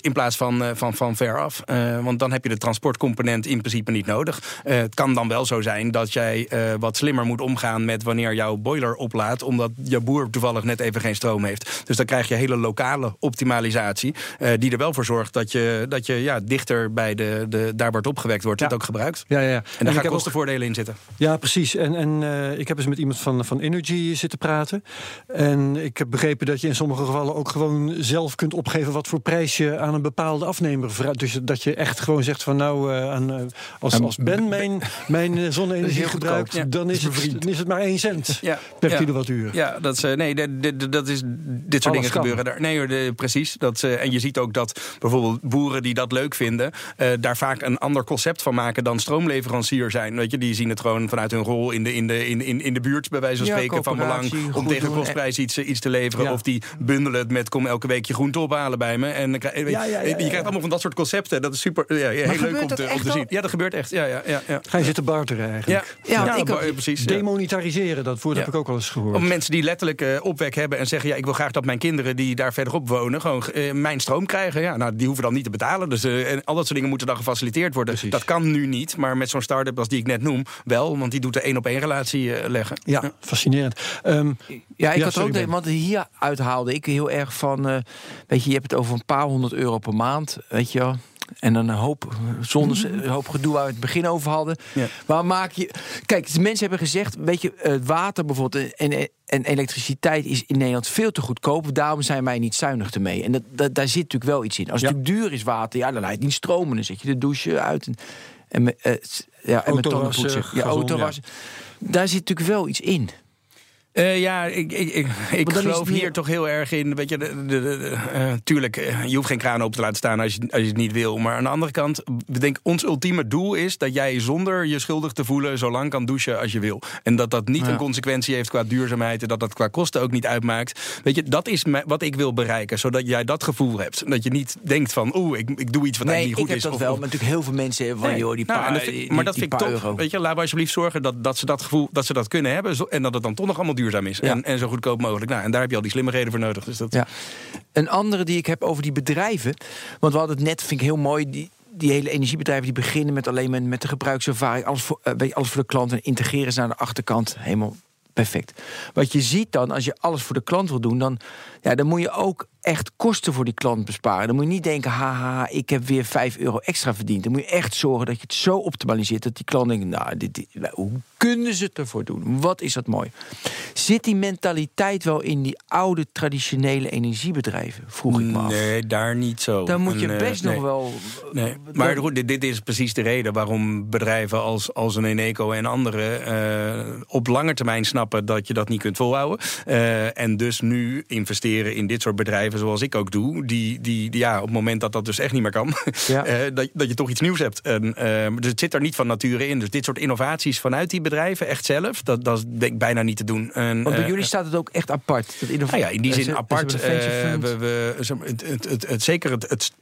in plaats van, van, van ver af. Want dan heb je de transportcomponent in principe niet nodig. Het kan dan wel zo zijn dat jij wat slimmer moet omgaan met wanneer jouw boiler oplaadt. Omdat jouw boer toevallig net even geen stroom heeft. Dus dan krijg je hele lokale optimalisatie. eh, die er wel voor zorgt dat je, dat je ja, dichter bij de, de, daar waar het opgewekt wordt, Ja. het ook gebruikt. Ja, ja, ja. En daar gaan ook- kostenvoordelen in zitten. Ja, precies. En, en eh, ik heb eens met iemand van, van Energy zitten praten. En ik heb begrepen dat je in sommige gevallen ook gewoon zelf kunt opgeven wat voor prijs je aan een bepaalde afnemer vraagt. Dus dat je echt gewoon zegt van nou, eh, aan, eh, als, als Ben mijn, mijn zonne-energie gebruikt, Ja, dan is, is het, dan is het maar één cent Ja, per ja. kilowattuur. Ja, dat is, eh, nee, dat is, dit soort Alles dingen kan. gebeuren daar. Nee, hoor, de- precies. Dat, eh, en je ziet ook dat bijvoorbeeld boeren die dat leuk vinden, eh, daar vaak een ander concept van maken dan stroomleverancier zijn. Weet je, die zien het gewoon vanuit hun rol in de, in de, in, in, in de buurt, bij wijze van Ja, spreken, van belang om tegen kostprijs iets, iets te leveren. Ja. Of die bundelen het met kom elke week je groente ophalen bij me. En dan krijg- weet je, Ja, ja, ja, je krijgt allemaal van dat soort concepten. Dat is super ja, ja, heel leuk om te, om echt te zien. Ja, dat gebeurt echt. Ja, ja, ja, ja. Ga je zitten barteren eigenlijk. Ja, Ja, ja, ik ba- ook. precies. ja. Dat woord Ja. heb ik ook al eens gehoord. Of mensen die letterlijk eh, opwek hebben en zeggen: ja, ik wil graag dat mijn kinderen die daar verderop wonen, gewoon eh, mijn stroom krijgen. Ja, nou, die hoeven dan niet te betalen. Dus eh, en al dat soort dingen moeten dan gefaciliteerd worden. Precies. Dat kan nu niet, maar met zo'n start-up als die ik net noem, wel, want die doet de één op één relatie eh, leggen. Ja, fascinerend. Ehm, Ja, ik Ja, had ook, de- want hier uithaalde ik heel erg van, eh, weet je, je hebt het over een paar honderd euro per maand, weet je wel. En dan een hoop zondes, een hoop gedoe waar we het begin over hadden. Ja. Maar maak je. Kijk, de mensen hebben gezegd: weet je, eh, water bijvoorbeeld en, en elektriciteit is in Nederland veel te goedkoop. Daarom zijn wij niet zuinig ermee. En dat, dat, daar zit natuurlijk wel iets in. Als het Ja. natuurlijk duur is water, ja, dan laat je het niet stromen. Dan zet je de douche uit. En, en, met, eh, ja, en met Auto tandenpoetsen. wassen, Ja, auto wassen. Daar zit natuurlijk wel iets in. Eh, ja, ik, ik, ik, ik geloof meer- hier toch heel erg in. Weet je, de, de, de- de- eh, tuurlijk, eh, je hoeft geen kraan open te laten staan als je, als je het niet wil. Maar aan de andere kant, ik denk, ons ultieme doel is dat jij zonder je schuldig te voelen zo lang kan douchen als je wil. En dat dat niet Ja. een consequentie heeft qua duurzaamheid en dat dat qua kosten ook niet uitmaakt. Weet je, dat is wat ik wil bereiken, zodat jij dat gevoel hebt. Dat je niet denkt van, oeh, ik, ik doe iets wat Nee, eigenlijk ik niet heb goed dat is. wel. Maar natuurlijk heel veel mensen van, Nee. joh, die Nou, paar, en dat vind- die- maar dat die vind ik top. euro. Weet je, laten we alsjeblieft zorgen dat, dat ze dat gevoel dat ze dat kunnen hebben. En dat het dan toch nog allemaal duurzaam is. Ja. En, en zo goedkoop mogelijk. Nou, en daar heb je al die slimmerheden voor nodig. Dus dat, Ja. Een andere die ik heb over die bedrijven. Want we hadden het net, vind ik heel mooi. Die, die hele energiebedrijven die beginnen met alleen maar met de gebruikservaring. Alles voor, je, alles voor de klant en integreren ze naar de achterkant. Helemaal perfect. Wat je ziet dan, als je alles voor de klant wil doen, dan, ja, dan moet je ook echt kosten voor die klant besparen. Dan moet je niet denken, haha, ik heb weer 5 euro extra verdiend. Dan moet je echt zorgen dat je het zo optimaliseert dat die klant denkt, nou, dit, dit- hoe kunnen ze het ervoor doen? Wat is dat mooi? Zit die mentaliteit wel in die oude traditionele energiebedrijven? Vroeg ik me af. Nee, daar niet zo. Dan moet je En, eh, best nee. nog wel. Nee. Maar goed, dit, dit is precies de reden waarom bedrijven als, als een Eneco en anderen eh, op lange termijn snappen dat je dat niet kunt volhouden. Eh, en dus nu investeren in dit soort bedrijven zoals ik ook doe. Die, die, die, ja, op het moment dat dat dus echt niet meer kan, *laughs* Ja. eh, dat, dat je toch iets nieuws hebt. En, eh, dus het zit er niet van nature in. Dus dit soort innovaties vanuit die bedrijven, echt zelf, dat, dat is denk ik bijna niet te doen. En, Want bij eh, jullie staat het ook echt apart. Dat innova- nou ja, in die Eh, zin apart. we, we, het, het, het, het- zeker het,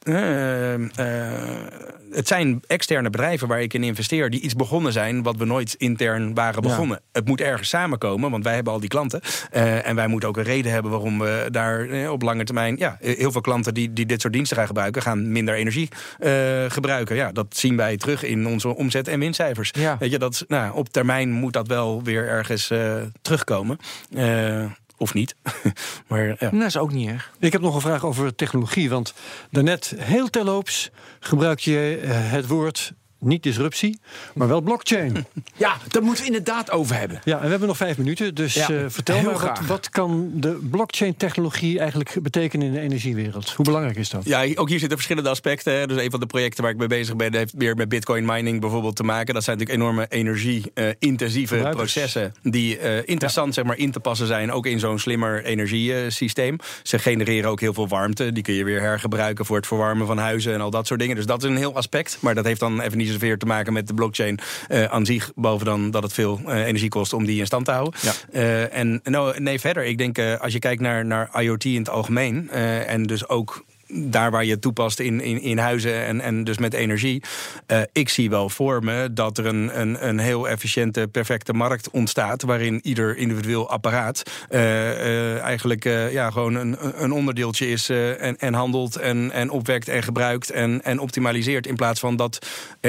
het, eh, eh, zijn externe bedrijven waar ik in investeer... die iets begonnen zijn wat we nooit intern waren Ja. begonnen. Het moet ergens samenkomen, want wij hebben al die klanten. Eh, en wij moeten ook een reden hebben waarom we daar eh, op lange termijn... Ja, heel veel klanten die, die dit soort diensten gaan gebruiken... gaan minder energie eh, gebruiken. Ja, dat zien wij terug in onze omzet- en winstcijfers. Ja. Weet je, dat, nou, op termijn moet dat wel weer ergens eh, terugkomen. Of niet. *laughs* maar ja. Dat is ook niet erg. Ik heb nog een vraag over technologie. Want daarnet, heel terloops, gebruik je eh, het woord niet disruptie, maar wel blockchain. *laughs* Ja, daar moeten we inderdaad over hebben. Ja, en we hebben nog vijf minuten. Dus Ja, eh, vertel maar, wat, graag. wat kan de blockchain-technologie eigenlijk betekenen in de energiewereld? Hoe belangrijk is dat? Ja, ook hier zitten verschillende aspecten. hè. Dus een van de projecten waar ik mee bezig ben, heeft meer met bitcoin mining bijvoorbeeld te maken. Dat zijn natuurlijk enorme energie-intensieve processen die eh, interessant zeg maar, in te passen zijn, ook in zo'n slimmer energiesysteem. Ze genereren ook heel veel warmte. Die kun je weer hergebruiken voor het verwarmen van huizen en al dat soort dingen. Dus dat is een heel aspect. Maar dat heeft dan even niet te maken met de blockchain aan zich. Boven dan dat het veel energie kost om die in stand te houden. Ja. en nou, nee, verder. Ik denk als je kijkt naar, naar IoT in het algemeen. en dus ook daar waar je het toepast in, in, in huizen en, en dus met energie. Uh, ik zie wel voor me dat er een, een, een heel efficiënte, perfecte markt ontstaat. waarin ieder individueel apparaat uh, uh, eigenlijk ja, gewoon een, een onderdeeltje is. en, en handelt en, en opwekt en gebruikt en, en optimaliseert. In plaats van dat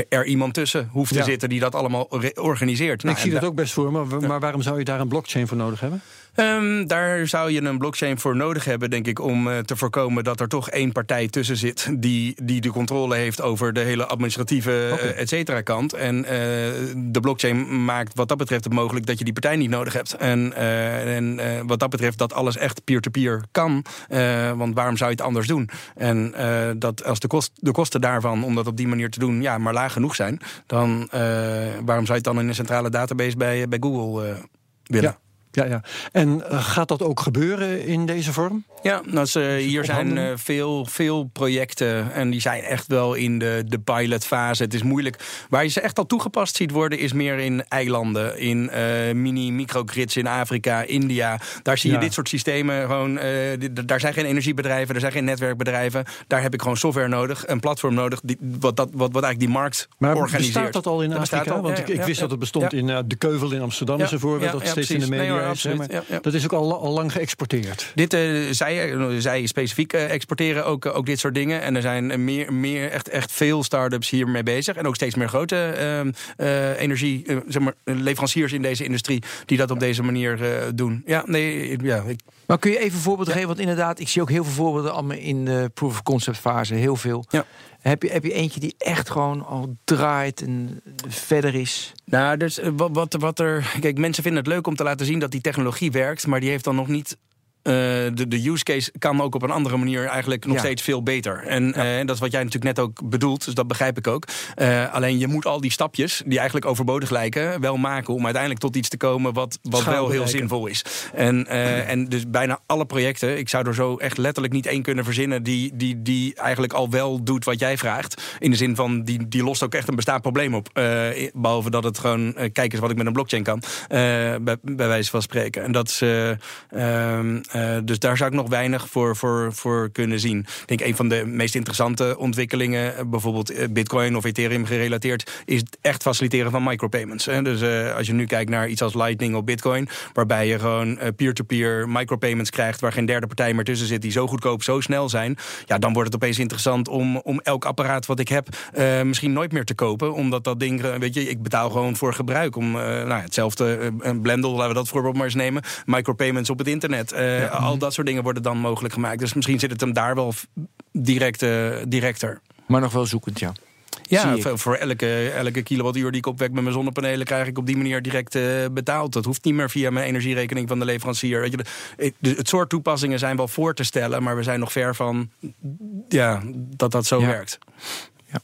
er iemand tussen hoeft te zitten die dat allemaal organiseert. Nou, ik zie dat ook best voor me, maar waarom zou je daar een blockchain voor nodig hebben? Um, daar zou je een blockchain voor nodig hebben, denk ik, om uh, te voorkomen dat er toch één partij tussen zit die, die de controle heeft over de hele administratieve okay. et cetera kant. En uh, de blockchain maakt wat dat betreft het mogelijk dat je die partij niet nodig hebt. En, en wat dat betreft dat alles echt peer-to-peer -peer kan. want waarom zou je het anders doen? En dat als de, kost, de kosten daarvan om dat op die manier te doen, ja, maar laag genoeg zijn, dan waarom zou je het dan in een centrale database bij, bij Google willen? Ja. Ja, ja. En uh, gaat dat ook gebeuren in deze vorm? Ja, nou, hier zijn uh, veel, veel projecten en die zijn echt wel in de, de pilotfase. Het is moeilijk. Waar je ze echt al toegepast ziet worden, is meer in eilanden, in uh, mini-microgrids in Afrika, India. Daar zie je dit soort systemen gewoon. daar zijn geen energiebedrijven, er zijn geen netwerkbedrijven. Daar heb ik gewoon software nodig, een platform nodig, die, wat, dat, wat, wat eigenlijk die markt maar organiseert. Bestaat dat al in Afrika? Want ik, ik wist dat het bestond in de Keuvel in Amsterdam, is een voorbeeld dat steeds in de media absoluut. Ja, ja. Dat is ook al, al lang geëxporteerd. Dit, uh, zij, eh, zij specifiek uh, exporteren ook, ook dit soort dingen. En er zijn meer, meer echt, echt veel start-ups hiermee bezig. En ook steeds meer grote uh, energie, zeg maar, leveranciers in deze industrie... die dat op deze manier doen. Ja, nee, ja, ik... Maar kun je even voorbeelden geven? Want inderdaad, ik zie ook heel veel voorbeelden allemaal in de proof of concept fase. Heel veel. Ja. Heb je, heb je eentje die echt gewoon al draait en verder is? Nou, dus wat, wat, wat er. Kijk, mensen vinden het leuk om te laten zien dat die technologie werkt, maar die heeft dan nog niet uh, de, de use case kan ook op een andere manier eigenlijk nog steeds veel beter. En ja. uh, dat is wat jij natuurlijk net ook bedoelt, dus dat begrijp ik ook. Uh, alleen je moet al die stapjes, die eigenlijk overbodig lijken, wel maken om uiteindelijk tot iets te komen wat, wat wel heel zinvol is. En, en dus bijna alle projecten, ik zou er zo echt letterlijk niet één kunnen verzinnen die, die, die eigenlijk al wel doet wat jij vraagt. In de zin van, die, die lost ook echt een bestaand probleem op. behalve dat het gewoon, kijk eens wat ik met een blockchain kan, bij, bij wijze van spreken. En dat is... Ehm, uh, dus daar zou ik nog weinig voor, voor, voor kunnen zien. Ik denk een van de meest interessante ontwikkelingen, eh, bijvoorbeeld eh, Bitcoin of Ethereum gerelateerd, is het echt faciliteren van micropayments. Hè. Dus als je nu kijkt naar iets als Lightning of Bitcoin, waarbij je gewoon peer-to-peer micropayments krijgt, waar geen derde partij meer tussen zit, die zo goedkoop, zo snel zijn, ja, dan wordt het opeens interessant om, om elk apparaat wat ik heb misschien nooit meer te kopen, omdat dat ding, weet je, ik betaal gewoon voor gebruik om, nou, hetzelfde, een Blendel, laten we dat voorbeeld maar eens nemen, micropayments op het internet. Ja al dat soort dingen worden dan mogelijk gemaakt. Dus misschien zit het hem daar wel direct, uh, directer. Maar nog wel zoekend, ja. Ja, voor elke, elke kilowattuur die ik opwek met mijn zonnepanelen... krijg ik op die manier direct uh, betaald. Dat hoeft niet meer via mijn energierekening van de leverancier. Weet je, het soort toepassingen zijn wel voor te stellen... maar we zijn nog ver van ja, dat dat zo werkt. Ja.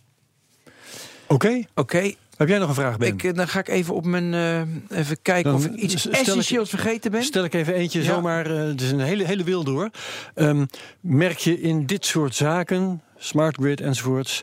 Oké. Oké. Heb jij nog een vraag, Ben? Ik, eh, dan ga ik even op mijn. Uh, even kijken dan of ik iets essentieels vergeten ben. Stel ik even eentje zomaar. Uh, het is een hele, hele wilde hoor. Um, merk je in dit soort zaken smart grid enzovoorts.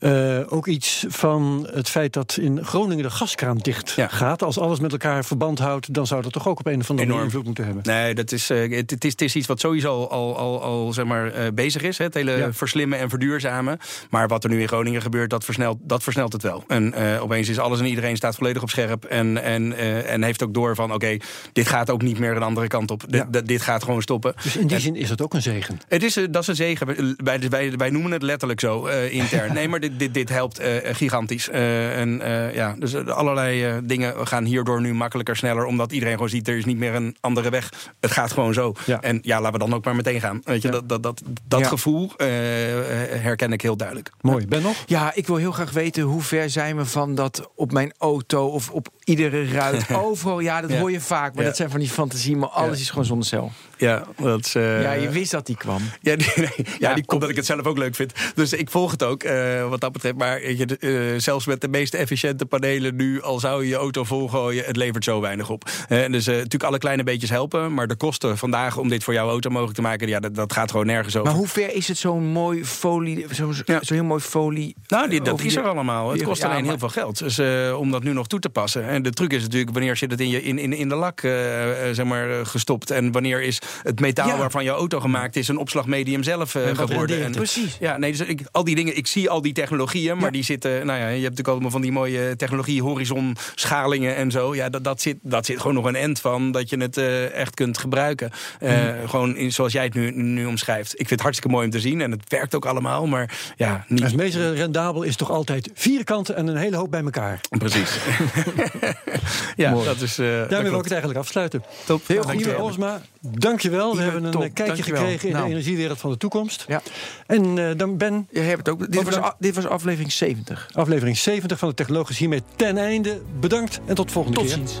Uh, ook iets van het feit dat in Groningen de gaskraan dicht gaat. Als alles met elkaar verband houdt, dan zou dat toch ook op een of andere manier invloed moeten hebben. Nee, dat is, uh, het, het, is, het is iets wat sowieso al, al, al zeg maar, uh, bezig is. Hè, het hele verslimmen en verduurzamen. Maar wat er nu in Groningen gebeurt, dat versnelt, dat versnelt het wel. En opeens is alles en iedereen staat volledig op scherp. En, en, en heeft ook door van, oké, dit gaat ook niet meer een andere kant op. Dit, dit gaat gewoon stoppen. Dus in die zin is het ook een zegen? Het is, dat is een zegen. Wij, wij, wij noemen het letterlijk zo uh, intern. Nee, maar dit, dit, dit helpt uh, gigantisch. Uh, en ja, dus allerlei dingen gaan hierdoor nu makkelijker, sneller. Omdat iedereen gewoon ziet, er is niet meer een andere weg. Het gaat gewoon zo. Ja. En ja, laten we dan ook maar meteen gaan. Weet je, ja. dat, dat, dat, dat ja. gevoel herken ik heel duidelijk. Mooi. Ben nog? Ja, ik wil heel graag weten hoe ver zijn we van dat op mijn auto of op iedere ruit. *laughs* Overal, ja, dat hoor je vaak. Maar dat zijn van die fantasie, maar alles is gewoon zonnecel. Ja, dat is, ja, je wist dat die kwam. *laughs* Ja, die, nee, ja, die, omdat ik het zelf ook leuk vind. Dus ik volg het ook, uh, wat dat betreft. Maar je, uh, zelfs met de meest efficiënte panelen nu, al zou je je auto volgooien, het levert zo weinig op. Uh, dus natuurlijk alle kleine beetjes helpen. Maar de kosten vandaag om dit voor jouw auto mogelijk te maken, ja, dat, dat gaat gewoon nergens over. Maar hoe ver is het zo'n mooi folie, zo'n Ja. zo heel mooi folie? Nou, die, dat is er allemaal. Het kost alleen maar- heel veel geld. Dus eh, om dat nu nog toe te passen. En de truc is natuurlijk wanneer zit het in, je, in, in, in de lak eh, eh, zeg maar, eh, gestopt. En wanneer is het metaal Ja. waarvan je auto gemaakt is een opslagmedium zelf eh, geworden. En-? Precies. Ja, nee, dus ik, al die dingen, ik zie al die technologieën, maar Ja. die zitten, nou ja, je hebt natuurlijk allemaal van die mooie technologie, horizon, schalingen en zo. Ja, dat, dat, zit, dat zit gewoon nog een end van dat je het eh, echt kunt gebruiken. Eh, Mhm. Gewoon in, zoals jij het nu, nu omschrijft. Ik vind het hartstikke mooi om te zien en het werkt ook allemaal, maar ja, niet. Het meest rendabel is toch altijd vier kanten en een hele hoop bij elkaar. Precies. *laughs* ja, Mooi. dat is. dat Daarmee wil ik het eigenlijk afsluiten. Top. Heel goed. Olsma, dankjewel. We hebben een top, eh, kijkje dankjewel. gekregen in Nou. de energiewereld van de toekomst. Ja. En eh, dan Ben, Je hebt het ook. Dit was, dit was aflevering 70. aflevering 70 van de Technologisch hiermee ten einde. Bedankt en tot volgende Tot keer. ziens.